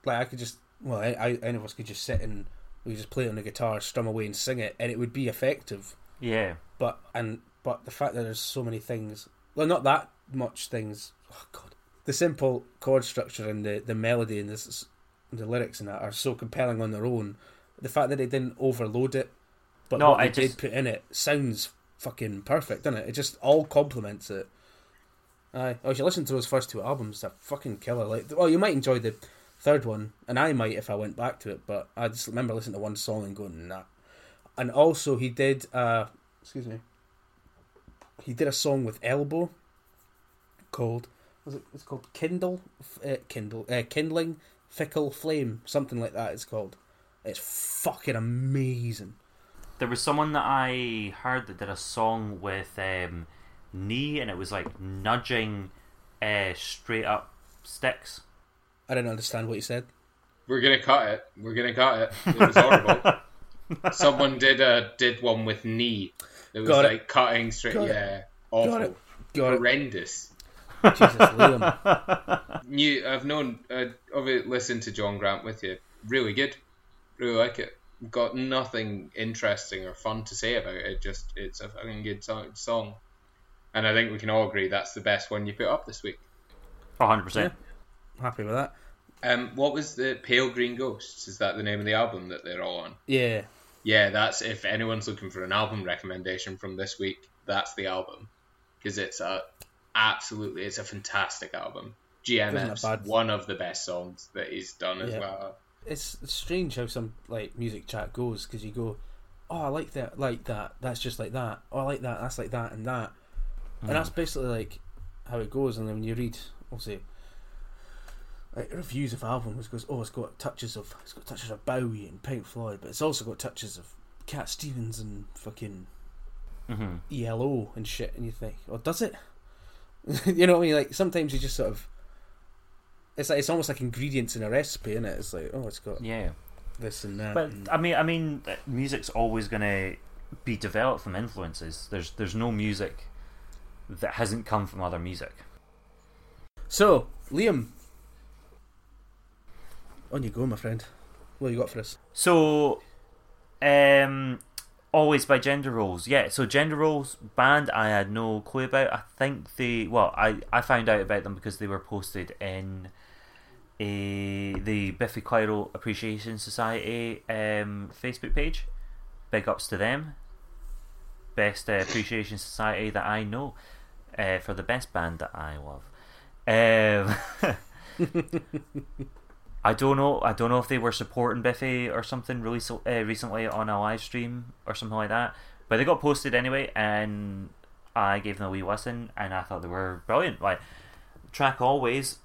like I could just well, I, I any of us could just sit and we just play it on the guitar, strum away and sing it, and it would be effective. Yeah, But and but the fact that there's so many things well not that much things oh god. The simple chord structure and the, the melody and this the lyrics and that are so compelling on their own. The fact that they didn't overload it, but No, what they I just- did put in it sounds fucking perfect, doesn't it? It just all complements it. Aye. Oh, if you listen to those first two albums, they're fucking killer. Like, well, you might enjoy the third one, and I might if I went back to it. But I just remember listening to one song and going, nah. And also, he did. uh Excuse me. He did a song with Elbow called. Was it? It's called Kindle. Uh, Kindle. Uh, Kindling fickle flame, something like that. It's called. It's fucking amazing. There was someone that I heard that did a song with um, knee, and it was like nudging uh, straight up sticks. I didn't understand what you said. We're gonna cut it. We're gonna cut it. It was horrible. Someone did uh did one with knee. It was Got it. like cutting straight. Got it. yeah, awful, Got it. Got it. horrendous. Jesus, Liam. New. I've known. Uh, I've listened to John Grant with you. Really good. Really like it. Got nothing interesting or fun to say about it. Just it's a fucking good song. song. And I think we can all agree that's the best one you put up this week. 100%. Happy with that. Um, what was the Pale Green Ghosts? Is that the name of the album that they're all on? Yeah. Yeah, that's if anyone's looking for an album recommendation from this week, that's the album because it's a absolutely it's a fantastic album. GMF, one of the best songs that he's done as Yeah. well. It's strange how some like music chat goes because you go, oh, I like that, like that. That's just like that. Oh, I like that. That's like that and that. And that's basically like how it goes. And then when you read, say, like, reviews of albums goes, oh, it's got touches of it's got touches of Bowie and Pink Floyd, but it's also got touches of Cat Stevens and fucking hmm ELO and shit, and you think, oh, does it? you know what I mean? Like sometimes you just sort of, it's like it's almost like ingredients in a recipe, isn't it? It's like, oh, it's got Yeah. this and that. But and- I mean, I mean, music's always gonna be developed from influences. There's there's no music that hasn't come from other music. so, Liam, on you go, my friend. What you got for us? So, um, always by gender roles. Yeah. So gender roles band I had no clue about. I think they well, I I found out about them because they were posted in a the Biffy Clyro Appreciation Society um, Facebook page. Big ups to them. Best uh, appreciation society that I know uh, for the best band that I love. Um, I don't know. I don't know if they were supporting Biffy or something really so, uh, recently on a live stream or something like that. But they got posted anyway, and I gave them a wee listen, and I thought they were brilliant. Like track always.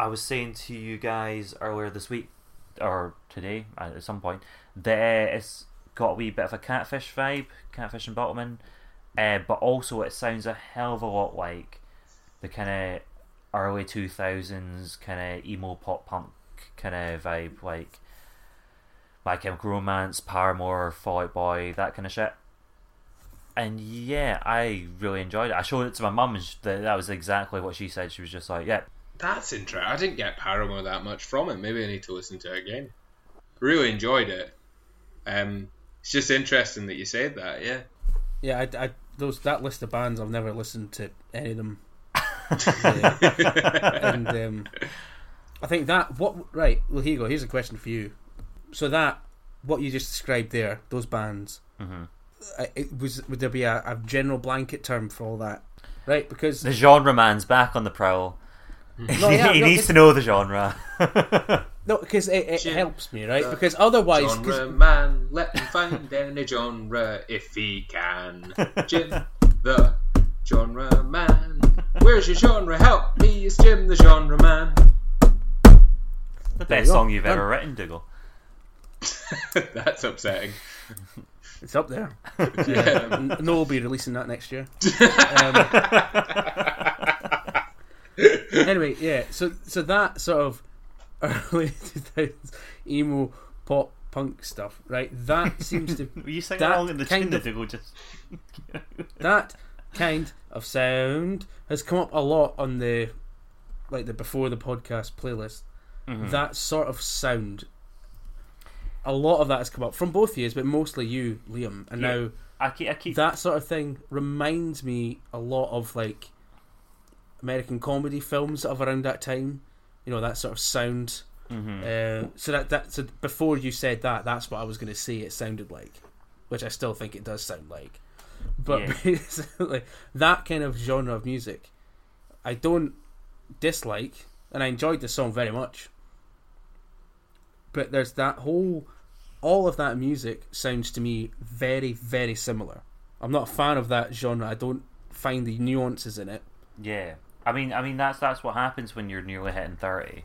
I was saying to you guys earlier this week or today uh, at some point that it's got a wee bit of a catfish vibe, catfish and Bottlemen, uh, but also it sounds a hell of a lot like the kind of early two thousands kind of emo pop punk kind of vibe, like My Chemical Romance, Paramore, Out Boy, that kind of shit. And yeah, I really enjoyed it. I showed it to my mum, and that was exactly what she said. She was just like, "Yeah, That's interesting. I didn't get Paramore that much from it. Maybe I need to listen to it again. Really enjoyed it. Um, it's just interesting that you said that. Yeah. Yeah, I, I those that list of bands I've never listened to any of them. Yeah. and um, I think that what right. Well, here you go. Here's a question for you. So that what you just described there, those bands, Mhm. uh, it was would there be a, a general blanket term for all that? Right, because the genre man's back on the prowl. Mm-hmm. No, yeah, he no, needs to know the genre." no, because it, it Gen- helps me, right? Because otherwise, Genre man, let him find any genre if he can. Jim, the genre man. Where's your genre? Help me, it's Jim, the genre man. the best you song you've Done. ever written, Diggle. That's upsetting. it's up there. Yeah. N- no, we'll be releasing that next year. Um, anyway, yeah. So so that sort of early 2000s emo pop punk stuff, right? That seems to Were you singing along in the kind of-? Just that kind of sound has come up a lot on the like the before the podcast playlist. Mhm. That sort of sound. A lot of that has come up from both years, but mostly you, Liam. And Yeah. now I keep, I keep that sort of thing reminds me a lot of like American comedy films of around that time. You know that sort of sound. Mhm. Uh, so that that so before you said that, that's what I was going to say. It sounded like, which I still think it does sound like. But Yeah. basically, that kind of genre of music, I don't dislike, and I enjoyed the song very much. But there's that whole, all of that music sounds to me very, very similar. I'm not a fan of that genre. I don't find the nuances in it. Yeah, I mean, I mean that's that's what happens when you're nearly hitting thirty.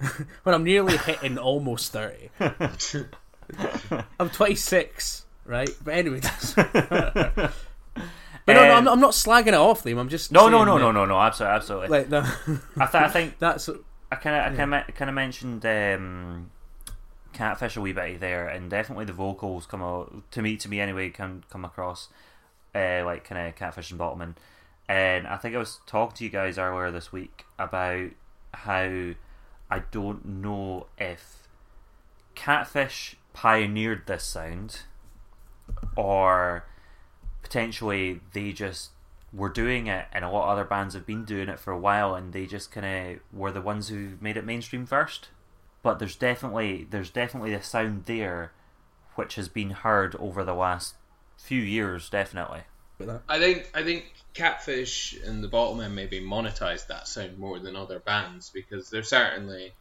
When I'm nearly hitting almost 30. I'm 26, right? But anyway, that's... but no, no, I'm, Um, not- I'm not slagging it off, Liam. I'm just No, no, no, no, no, no, absolutely, absolutely. Like the, I, th- I think that's I kind of, I kind of, kind of mentioned um, catfish a wee bit there, and definitely the vocals come out to me, to me anyway, can come across uh, like kind of catfish and Bottlemen. And I think I was talking to you guys earlier this week about how I don't know if catfish pioneered this sound or potentially they just were doing it and a lot of other bands have been doing it for a while and they just kind of were the ones who made it mainstream first. But there's definitely there's definitely a sound there which has been heard over the last few years definitely I think I think Catfish and the Bottlemen maybe monetized that sound more than other bands because they're certainly.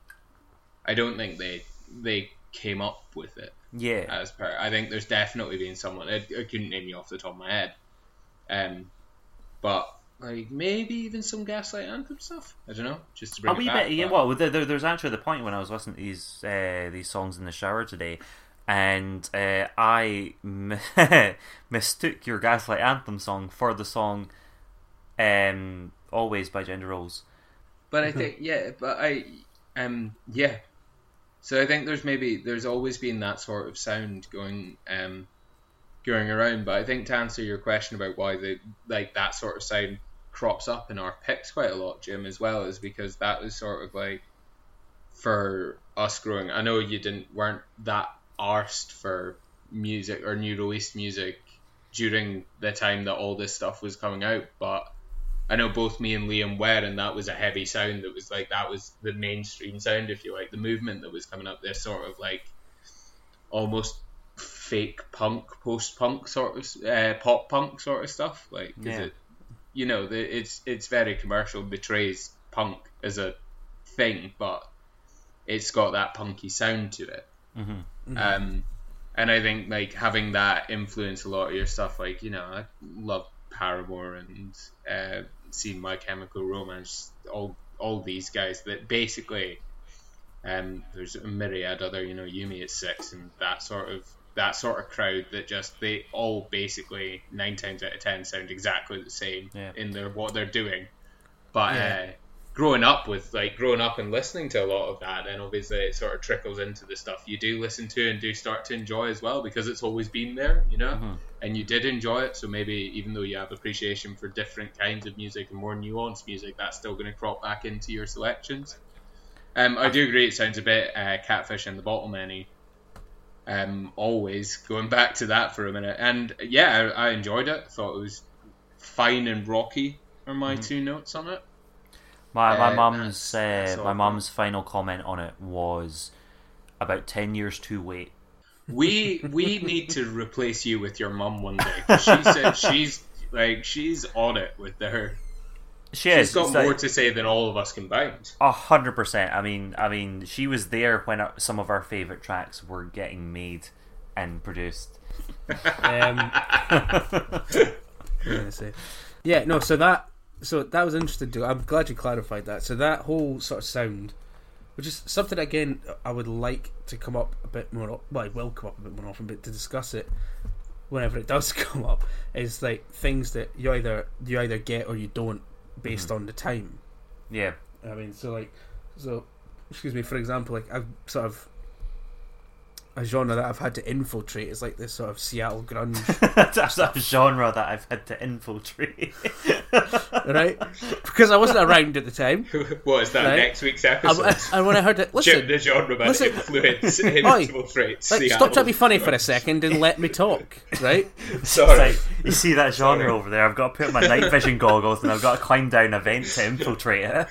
I don't think they they came up with it yeah as per. I think there's definitely been someone. I, I couldn't name you off the top of my head, um, but like maybe even some Gaslight Anthem stuff. I don't know, just to bring a it wee back, bit. Yeah, well, there, there- there's actually the point when I was listening to these uh, these songs in the shower today, and uh, I m- mistook your Gaslight Anthem song for the song um, "Always" by Gender Roles. But I think yeah, but I um yeah. So I think there's maybe there's always been that sort of sound going um going around. But I think to answer your question about why the like that sort of sound crops up in our picks quite a lot, Jim, as well, is because that was sort of like for us growing. I know you didn't weren't that arsed for music or new released music during the time that all this stuff was coming out, but I know both me and Liam were, and that was a heavy sound. That was like that was the mainstream sound, if you like, the movement that was coming up. This sort of like almost fake punk, post punk sort of uh, pop punk sort of stuff. Like, Yeah. it, you know, the, it's it's very commercial, betrays punk as a thing, but it's got that punky sound to it. Mm-hmm. Um, and I think like having that influence a lot of your stuff. Like you know, I love Paramore and uh, seen My Chemical Romance. All all these guys that basically, um, there's a myriad other you know You Me at Six and that sort of that sort of crowd that just they all basically nine times out of ten sound exactly the same Yeah. in their what they're doing. But Yeah. uh, growing up with like growing up and listening to a lot of that, then obviously it sort of trickles into the stuff you do listen to and do start to enjoy as well because it's always been there, you know, Mhm. and you did enjoy it. So maybe even though you have appreciation for different kinds of music and more nuanced music, that's still going to crop back into your selections. Um, I do agree. It sounds a bit uh, catfish and the Bottlemen. Um, always going back to that for a minute, and yeah, I, I enjoyed it. Thought it was fine and rocky. Are my Mm-hmm. two notes on it? My my Uh, mum's that's- that's uh, my mum's final comment on it was about ten years too late. We we need to replace you with your mum one day. She said she's like she's on it with her. She She's is. got it's more like- to say than all of us combined. A hundred percent. I mean, I mean, she was there when uh, some of our favorite tracks were getting made and produced. Um, what was I gonna say? Yeah, no. So that so that was interesting. too. I'm glad you clarified that. So that whole sort of sound, which is something again I would like to come up a bit more. Well, it will come up a bit more often, but to discuss it whenever it does come up is like things that you either you either get or you don't based mm-hmm. on the time. Yeah, I mean, so like, so excuse me. For example, like I've sort of a genre that I've had to infiltrate is like this sort of Seattle grunge, that's a genre that I've had to infiltrate. right? Because I wasn't around at the time. what is that? Right. Next week's And, episode. and when I heard it, listen, Jim the genre man listen. influence Oi. infiltrates. like, Seattle. stop trying to be funny for a second and let me talk, right? Sorry. Like, you see that genre over there? I've got to put my night vision goggles and I've got to climb down a vent to infiltrate it.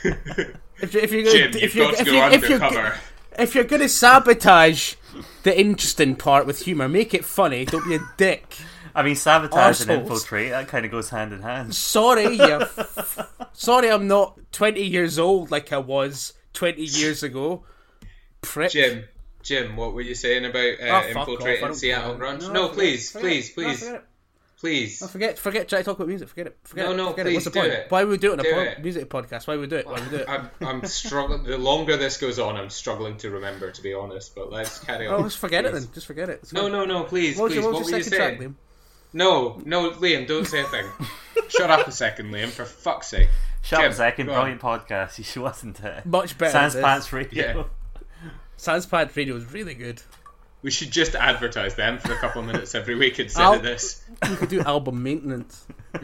If, you- if you're gonna, Jim, if you've you're, got to if go you're, if you're, undercover. if you're gonna sabotage the interesting part with humor, make it funny. Don't be a dick. I mean, sabotage and infiltrate, that kind of goes hand in hand. Sorry, you. f- sorry, I'm not 20 years old like I was 20 years ago. Prick. Jim, Jim, what were you saying about uh, Oh, fuck off, infiltrating Seattle care. grunge? No, No, forget it, please, please. No, please, forget it. please. No, forget, forget. Try to talk about music. Forget it. Forget No, it. no, forget it. please What's the do point? it. Why would we do it in a Do po- it. music podcast? Why would we do it? Why would we do it? I'm, I'm struggling. The longer this goes on, I'm struggling to remember, to be honest. But let's carry oh, on. Oh, just forget it then. Just forget it. It's No, fine. no, no, please, What was please. your, What, what was were you second track, saying? Liam? No, no, Liam, don't say a thing. Shut up a second, Liam, for fuck's sake. Shut up Jim, a second, go on. brilliant podcast. You should listen to it. Uh, Much better. Sans than this. Pants Radio. Yeah. Sans Pants Radio is really good. We should just advertise them for a couple of minutes every week instead I'll- of this. We could do album maintenance.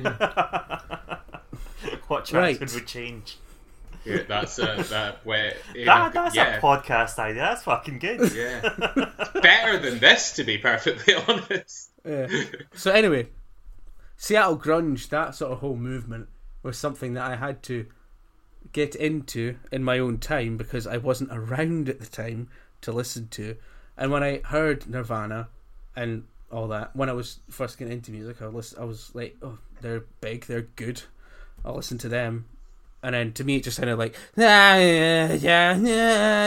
what tracks Right. would change? Yeah, that's uh, that way. That, that's yeah, a podcast idea. That's fucking good. yeah. Better than this, to be perfectly honest. Yeah. So anyway, Seattle grunge, that sort of whole movement was something that I had to get into in my own time because I wasn't around at the time to listen to. And when I heard Nirvana and all that, when I was first getting into music, I was I was like, oh, they're big, they're good. I'll listen to them. And then to me, it just sounded like, yeah, yeah, yeah,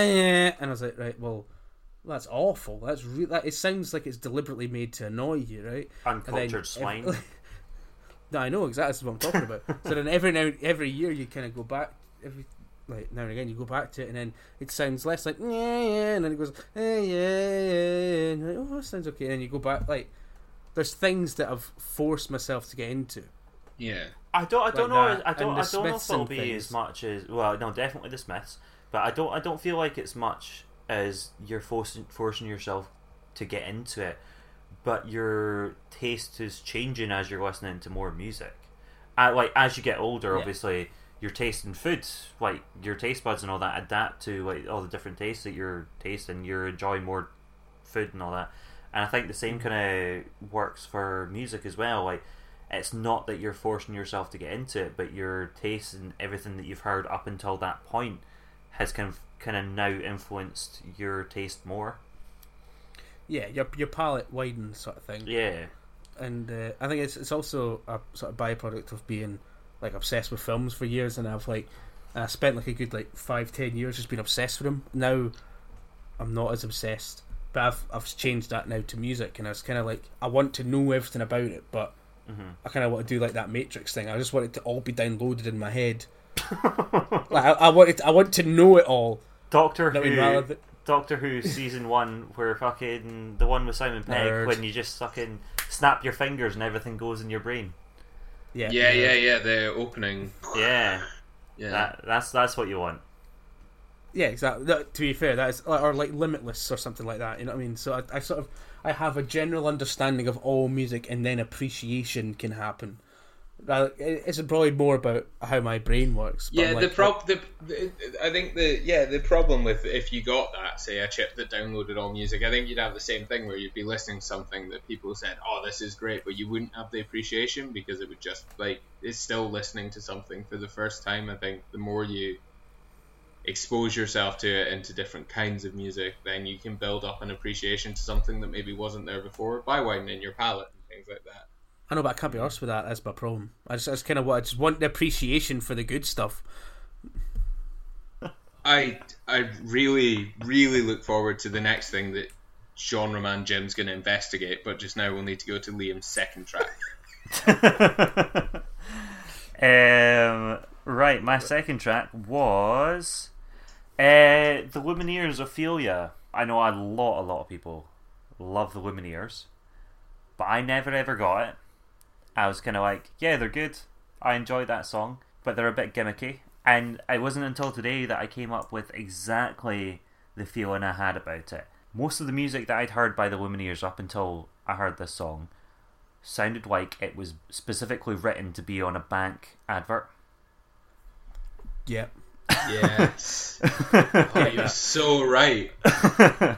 yeah. And I was like, right, well, that's awful. That's re- that. It sounds like it's deliberately made to annoy you, right? And then Uncultured ev- swine. No, I know exactly what I'm talking about. so then every now every year you kind of go back every like now and again you go back to it and then it sounds less like yeah yeah and then it goes yeah yeah yeah and you're like, oh that sounds okay and then you go back like there's things that I've forced myself to get into. Yeah. I don't. I don't Like know. that, I don't. I don't know if it'll be things. as much as well. No, definitely the Smiths. But I don't. I don't feel like it's much as you're forcing forcing yourself to get into it. But your taste is changing as you're listening to more music. Uh, like as you get older, Yeah. obviously your taste in food, like your taste buds and all that, adapt to like all the different tastes that you're tasting. You're enjoying more food and all that. And I think the same kind of works for music as well. Like it's not that you're forcing yourself to get into it, but your taste and everything that you've heard up until that point has kind of kind of now influenced your taste more. Yeah, your your palate widens sort of thing. Yeah, and uh, I think it's it's also a sort of byproduct of being like obsessed with films for years, and I've like I spent like a good like five ten years just being obsessed with them. Now I'm not as obsessed, but I've I've changed that now to music, and I was kind of like I want to know everything about it, but Mhm. I kind of want to do like that Matrix thing. I just want it to all be downloaded in my head. like I, I want it, I want to know it all. Doctor Who. rather Doctor Who season one, where fucking the one with Simon Pegg, Nerd. when you just fucking snap your fingers and everything goes in your brain. Yeah, Yeah, yeah, yeah. The opening. Yeah, Yeah. that that's that's what you want. Yeah, exactly. That, to be fair, that is or like Limitless or something like that. You know what I mean? So I, I sort of I have a general understanding of all music, and then appreciation can happen. It- It's probably more about how my brain works. Yeah, like, the, the I think the yeah the problem with if you got that say a chip that downloaded all music, I think you'd have the same thing where you'd be listening to something that people said, "Oh, this is great," but you wouldn't have the appreciation because it would just like it's still listening to something for the first time. I think the more you expose yourself to it into different kinds of music, then you can build up an appreciation to something that maybe wasn't there before by widening your palette and things like that. I know, but I can't be honest with that. That's my problem. I just, that's kind of what I just want the appreciation for the good stuff. I I really really look forward to the next thing that genre man Jim's going to investigate. But just now we'll need to go to Liam's second track. um, right, my second track was uh, the Lumineers Ophelia. I know a lot, a lot of people love the Lumineers, but I never ever got it. I was kind of like, yeah, they're good. I enjoyed that song, but they're a bit gimmicky. And it wasn't until today that I came up with exactly the feeling I had about it. Most of the music that I'd heard by the Lumineers up until I heard this song sounded like it was specifically written to be on a bank advert. Yep. Yeah, Yes, oh, you're so right. one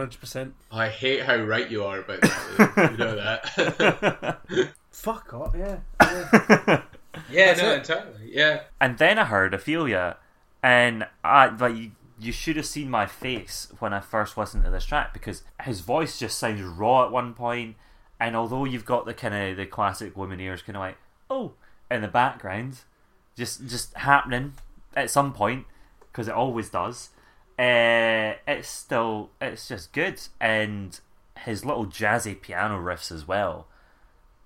hundred percent. I hate how right you are about that. You know that. Fuck off. Yeah. yeah. yeah, no, it. entirely. Yeah, And then I heard Ophelia, and I like you, you should have seen my face when I first listened to this track because his voice just sounds raw at one point, and although you've got the kind of the classic Lumineers kind of like oh in the background, just just happening at some point because it always does. Uh, it's still it's just good, and his little jazzy piano riffs as well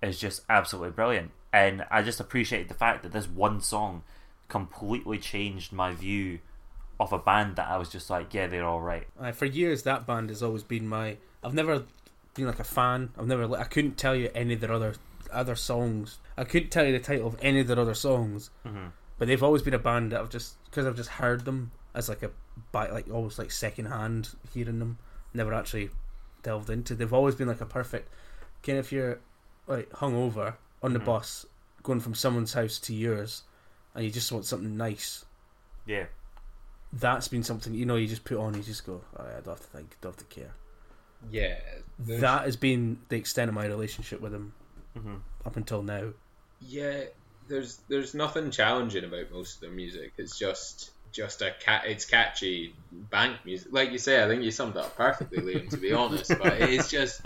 is just absolutely brilliant. And I just appreciate the fact that this one song completely changed my view of a band that I was just like, yeah, they're all right. Uh, for years, that band has always been my. I've never been like a fan. I've never. I couldn't tell you any of their other other songs. I couldn't tell you the title of any of their other songs. Mhm. But they've always been a band that I've just because I've just heard them as like a by like almost like second hand hearing them. Never actually delved into. They've always been like a perfect. Kind of if you're like hungover on the Mhm. bus going from someone's house to yours, and you just want something nice. Yeah. That's been something you know you just put on. You just go. "Alright, I don't have to think. Don't have to care. yeah. there's- That has been the extent of my relationship with him hmm up until now. Yeah, there's there's nothing challenging about most of their music. It's just just a cat. It's catchy bank music, like you say. I think you summed it up perfectly, Liam. To be honest, but it's just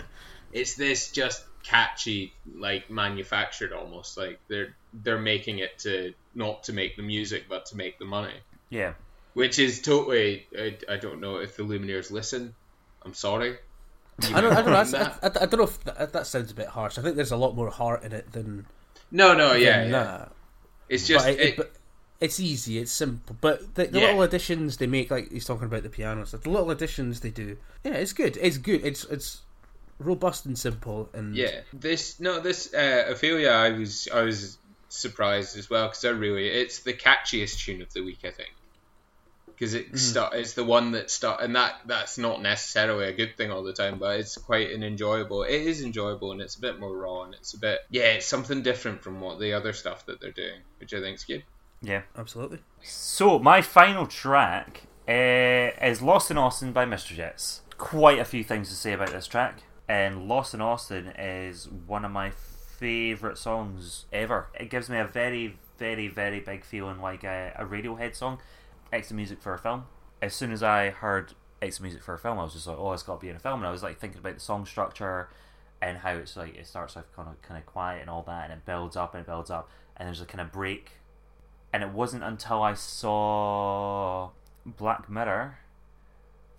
it's this just catchy, like manufactured almost. Like they're they're making it to not to make the music, but to make the money. Yeah. Which is totally. I, I don't know if the Lumineers listen. I'm sorry. I don't. I don't know. mind I, I, I don't know if that, that sounds a bit harsh. I think there's a lot more heart in it than No, no, than yeah, yeah. that. It's just but, it, it, but it's easy, it's simple. But the, the Yeah. little additions they make, like he's talking about the piano stuff, the little additions they do, yeah, it's good. It's good. It's it's robust and simple. And Yeah, this no, this uh, Ophelia, I was I was surprised as well because I really it's the catchiest tune of the week, I think, because it Mm-hmm. start it's the one that start and that that's not necessarily a good thing all the time, but it's quite an enjoyable. It is enjoyable and it's a bit more raw and it's a bit yeah, it's something different from what the other stuff that they're doing, which I think is good. Yeah. absolutely. So my final track uh, is "Lost in Austin" by Mystery Jets. Quite a few things to say about this track, and "Lost in Austin" is one of my favorite songs ever. It gives me a very, very, very big feeling like a, a Radiohead song. Extra music for a film. As soon as I heard extra music for a film, I was just like, "Oh, it's got to be in a film." And I was like thinking about the song structure and how it's like it starts off kind of kind of quiet and all that, and it builds up and it builds up, and there's a kind of break and it wasn't until I saw Black Mirror,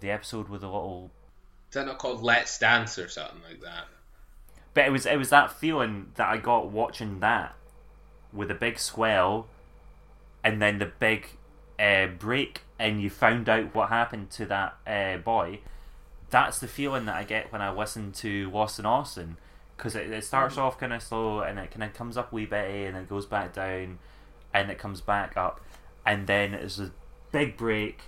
the episode with the little, Is that not called Let's Dance or something like that? but it was it was that feeling that I got watching that with a big swell, and then the big uh, break, and you found out what happened to that uh, boy. That's the feeling that I get when I listen to Lost in Austin, because it, it starts off kind of slow and it kind of comes up a wee bit and it goes back down, and it comes back up, and then it's a big break,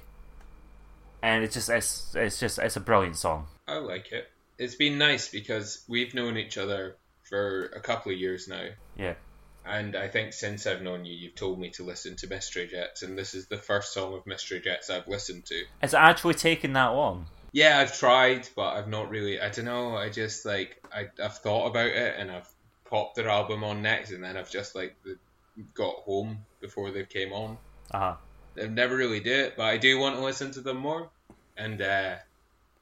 and it's just it's it's just it's a brilliant song. I like it. It's been nice because we've known each other for a couple of years now. Yeah. And I think since I've known you, you've told me to listen to Mystery Jets, and this is the first song of Mystery Jets I've listened to. It's actually taken that long. Yeah, I've tried, but I've not really. I don't know. I just like I, I've thought about it, and I've popped their album on next, and then I've just like got home before they came on. Uh huh. I've never really did it, but I do want to listen to them more. And uh,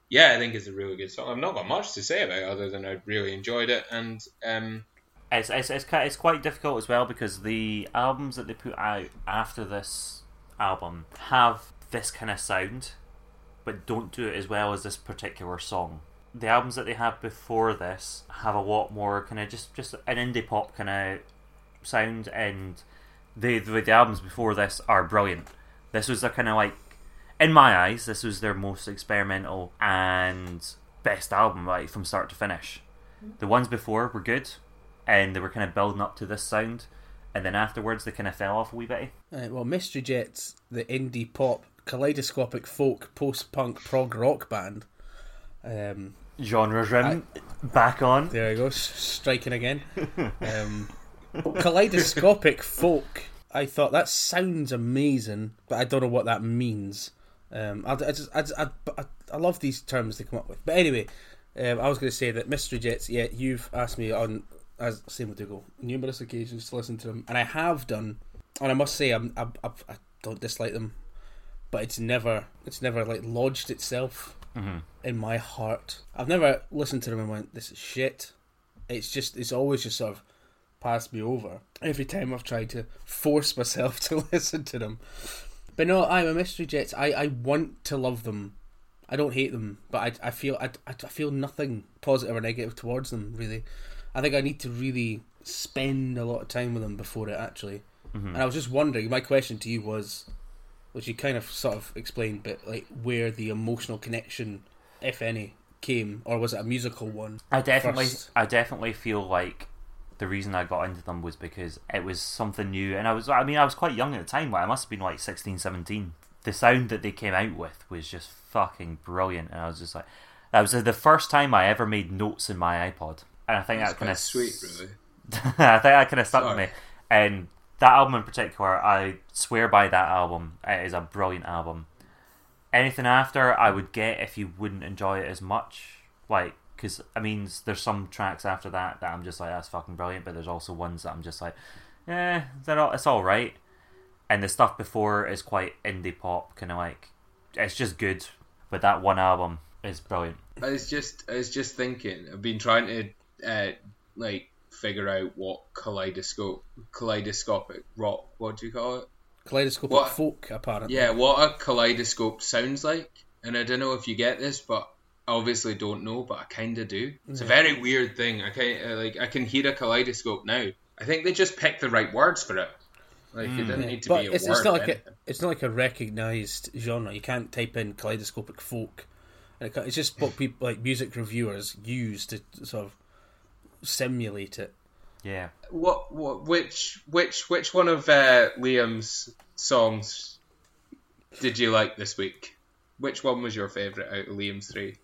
yeah, I think it's a really good song. I've not got much to say about it other than I really enjoyed it, and um, It's it's it's, it's quite difficult as well because the albums that they put out after this album have this kind of sound, but don't do it as well as this particular song. The albums that they have before this have a lot more kind of just just an indie pop kind of sound, and the, the the albums before this are brilliant. This was their kind of like, in my eyes, this was their most experimental and best album, right from start to finish. The ones before were good, and they were kind of building up to this sound, and then afterwards they kind of fell off a wee bit. Uh, well, Mystery Jets, the indie pop, kaleidoscopic folk, post punk prog rock band. Um, Genres rim back on. there I go, striking again. Um, kaleidoscopic folk. I thought that sounds amazing, but I don't know what that means. Um, I, I just, I, just- I, I, I love these terms they come up with. But anyway, um, I was going to say that Mystery Jets. Yeah, you've asked me on as same with Dougal numerous occasions to listen to them, and I have done. And I must say, I'm, I, I, I don't dislike them, but it's never, it's never like lodged itself Mhm. in my heart. I've never listened to them and went, "This is shit." It's just, it's always just sort of passed me over every time I've tried to force myself to listen to them. But no, I'm a Mystery Jets. I, I want to love them. I don't hate them, but I, I feel I, I feel nothing positive or negative towards them. Really, I think I need to really spend a lot of time with them before it actually. Mm-hmm. And I was just wondering. My question to you was, which you kind of sort of explained, but like where the emotional connection, if any, came, or was it a musical one? I definitely, First. I definitely feel like the reason I got into them was because it was something new, and I was, I mean, I was quite young at the time. But I must have been like 16, 17. The sound that they came out with was just fucking brilliant, and I was just like, that was the first time I ever made notes in my iPod, and I think that's that kind of sweet, really. I think that kind of stuck Sorry. with me. And that album in particular, I swear by that album. It is a brilliant album. Anything after, I would get if you wouldn't enjoy it as much. Like, because, I mean, there's some tracks after that that I'm just like, that's fucking brilliant, but there's also ones that I'm just like, eh, they're all, it's alright. And the stuff before is quite indie pop, kind of like, it's just good. But that one album is brilliant. I was just I was just thinking. I've been trying to uh, like figure out what kaleidoscope kaleidoscopic rock. What do you call it? Kaleidoscopic What? folk, apparently. Yeah, what a kaleidoscope sounds like. And I don't know if you get this, but I obviously don't know, but I kind of do. It's a very weird thing. I kind uh, like I can hear a kaleidoscope now, I think they just picked the right words for it. Like it didn't need to but be a it's, word. it's not or like a, it's not like a recognised genre. You can't type in kaleidoscopic folk. And it, ca- it's just what people like music reviewers use to sort of simulate it. Yeah. What, what which which which one of uh, Liam's songs did you like this week? Which one was your favourite out of Liam's three?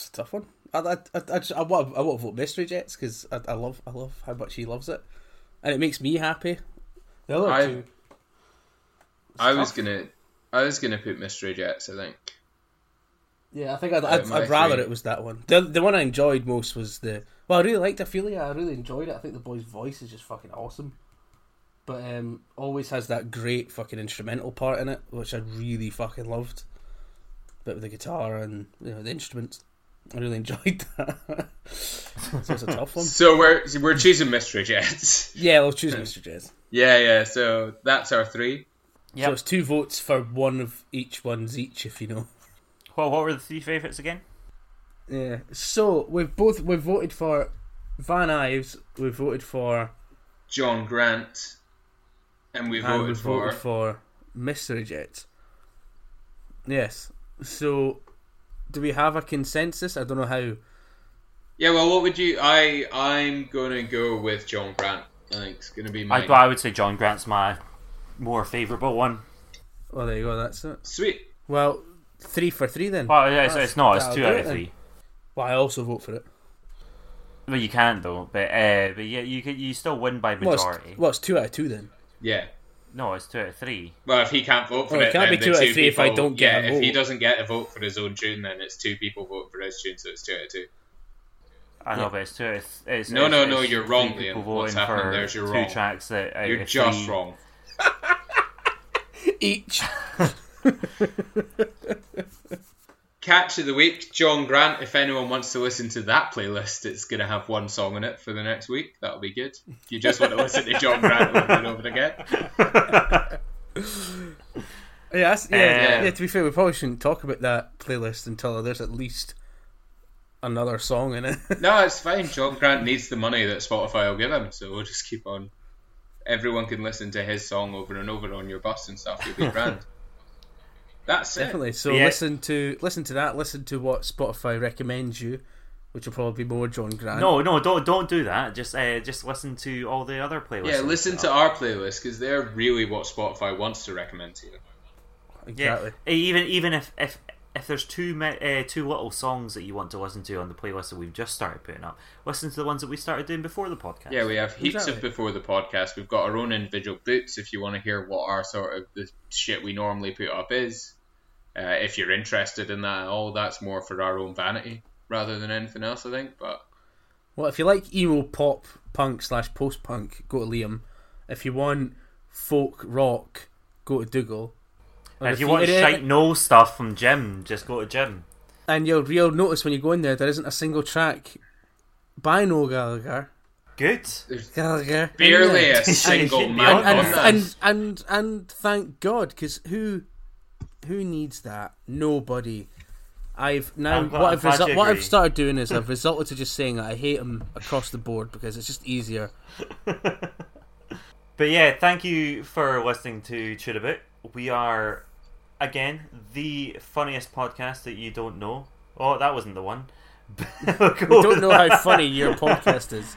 It's a tough one. I I, I, I, just, I want I want to vote Mystery Jets because I, I love I love how much he loves it, and it makes me happy. The other I- two, I was gonna I was gonna put Mystery Jets. I think. yeah, I think I'd, I'd, I'd rather three. it was that one. The the one I enjoyed most was the well, I really liked Ophelia. I really enjoyed it. I think the boy's voice is just fucking awesome. But um, always has that great fucking instrumental part in it, which I really fucking loved. Bit with the guitar and you know the instruments. I really enjoyed that. so it's a tough one. So we're we're choosing Mystery Jets. Yeah, we'll choose Mystery Jets. yeah, yeah. So that's our three. So it's two votes for one of each ones each, if you know. Well, what were the three favourites again? Yeah. So we've both we've voted for Van Ives. We've voted for John Grant, and we and voted we've for. voted for Mystery Jets. Yes. So do we have a consensus? I don't know how. Yeah, well, what would you? I I'm gonna go with John Grant. I think it's gonna be I, mine. I would say John Grant's my more favourable one. Oh, there you go. That's it. Sweet. Well, three for three then. Well, yeah, it's, That's- it's not. It's two out it of then. three. Well, I also vote for it. Well, you can't though. But uh, but yeah, you could, you still win by Well, majority. it's, well, it's two out of two then. Yeah. No, it's two out of three. Well, if he can't vote for Well, it it, can't then be the two out of two three if I don't get yeah, a if he doesn't get a vote for his own tune, then it's two people vote for his tune, so it's two out of two. I know, Yeah. but it's two. out of th- It's, No, it's, no, no, you're wrong, people Liam. What's voting happening for there's you're two tracks that out You're just three. wrong. Each. Catch of the week, John Grant. If anyone wants to listen to that playlist, it's going to have one song in it for the next week. That'll be good. If you just want to listen to John Grant over and over again. Yeah, that's, yeah, Uh, yeah. To be fair, we probably shouldn't talk about that playlist until there's at least another song in it. No, it's fine. John Grant needs the money that Spotify will give him, so we'll just keep on. Everyone can listen to his song over and over on your bus and stuff. You'll be grand. That's it. Definitely. So Yeah. listen to listen to that. Listen to what Spotify recommends you, which will probably be more John Grant. No, no, don't don't do that. Just uh, just listen to all the other playlists. Yeah, listen to our playlist because they're really what Spotify wants to recommend to you. exactly. Yeah, even even if if if there's too ma- uh, too little songs that you want to listen to on the playlist that we've just started putting up, listen to the ones that we started doing before the podcast. Yeah, we have heaps Exactly. of before the podcast. We've got our own individual boots if you want to hear what our sort of the shit we normally put up is. Uh, if you're interested in that at all, that's more for our own vanity rather than anything else, I think. But Well, if you like emo pop punk slash post punk, go to Liam. If you want folk rock, go to Dougal. And if you want and- shite no stuff from Jim, just go to Jim. and you'll you'll notice when you go in there, there isn't a single track by Noel Gallagher. Good. Gallagher. in barely a single should man and on and, that. and and and thank God, because who who needs that? Nobody. I've now I'm what I'm I've you what I've started doing is I've resulted to just saying that I hate him across the board because it's just easier. But yeah, thank you for listening to Tuna Boot. We are again the funniest podcast that you don't know. Oh, that wasn't the one. We don't know how funny your podcast is.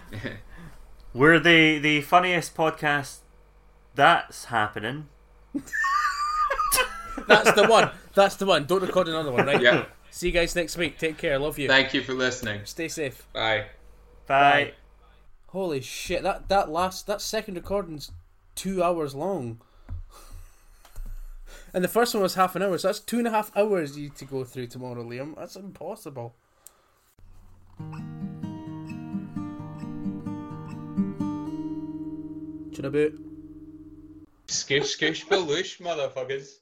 We're the the funniest podcast that's happening. That's the one. That's the one. Don't record another one, right? yeah, See you guys next week. Take care. Love you. thank you for listening. Stay safe. Bye. Bye. Holy shit! That that last that second recording's two hours long, and the first one was half an hour. So that's two and a half hours you to go through tomorrow, Liam. That's impossible. Should I boot? Skoosh, skoosh, baloosh, motherfuckers.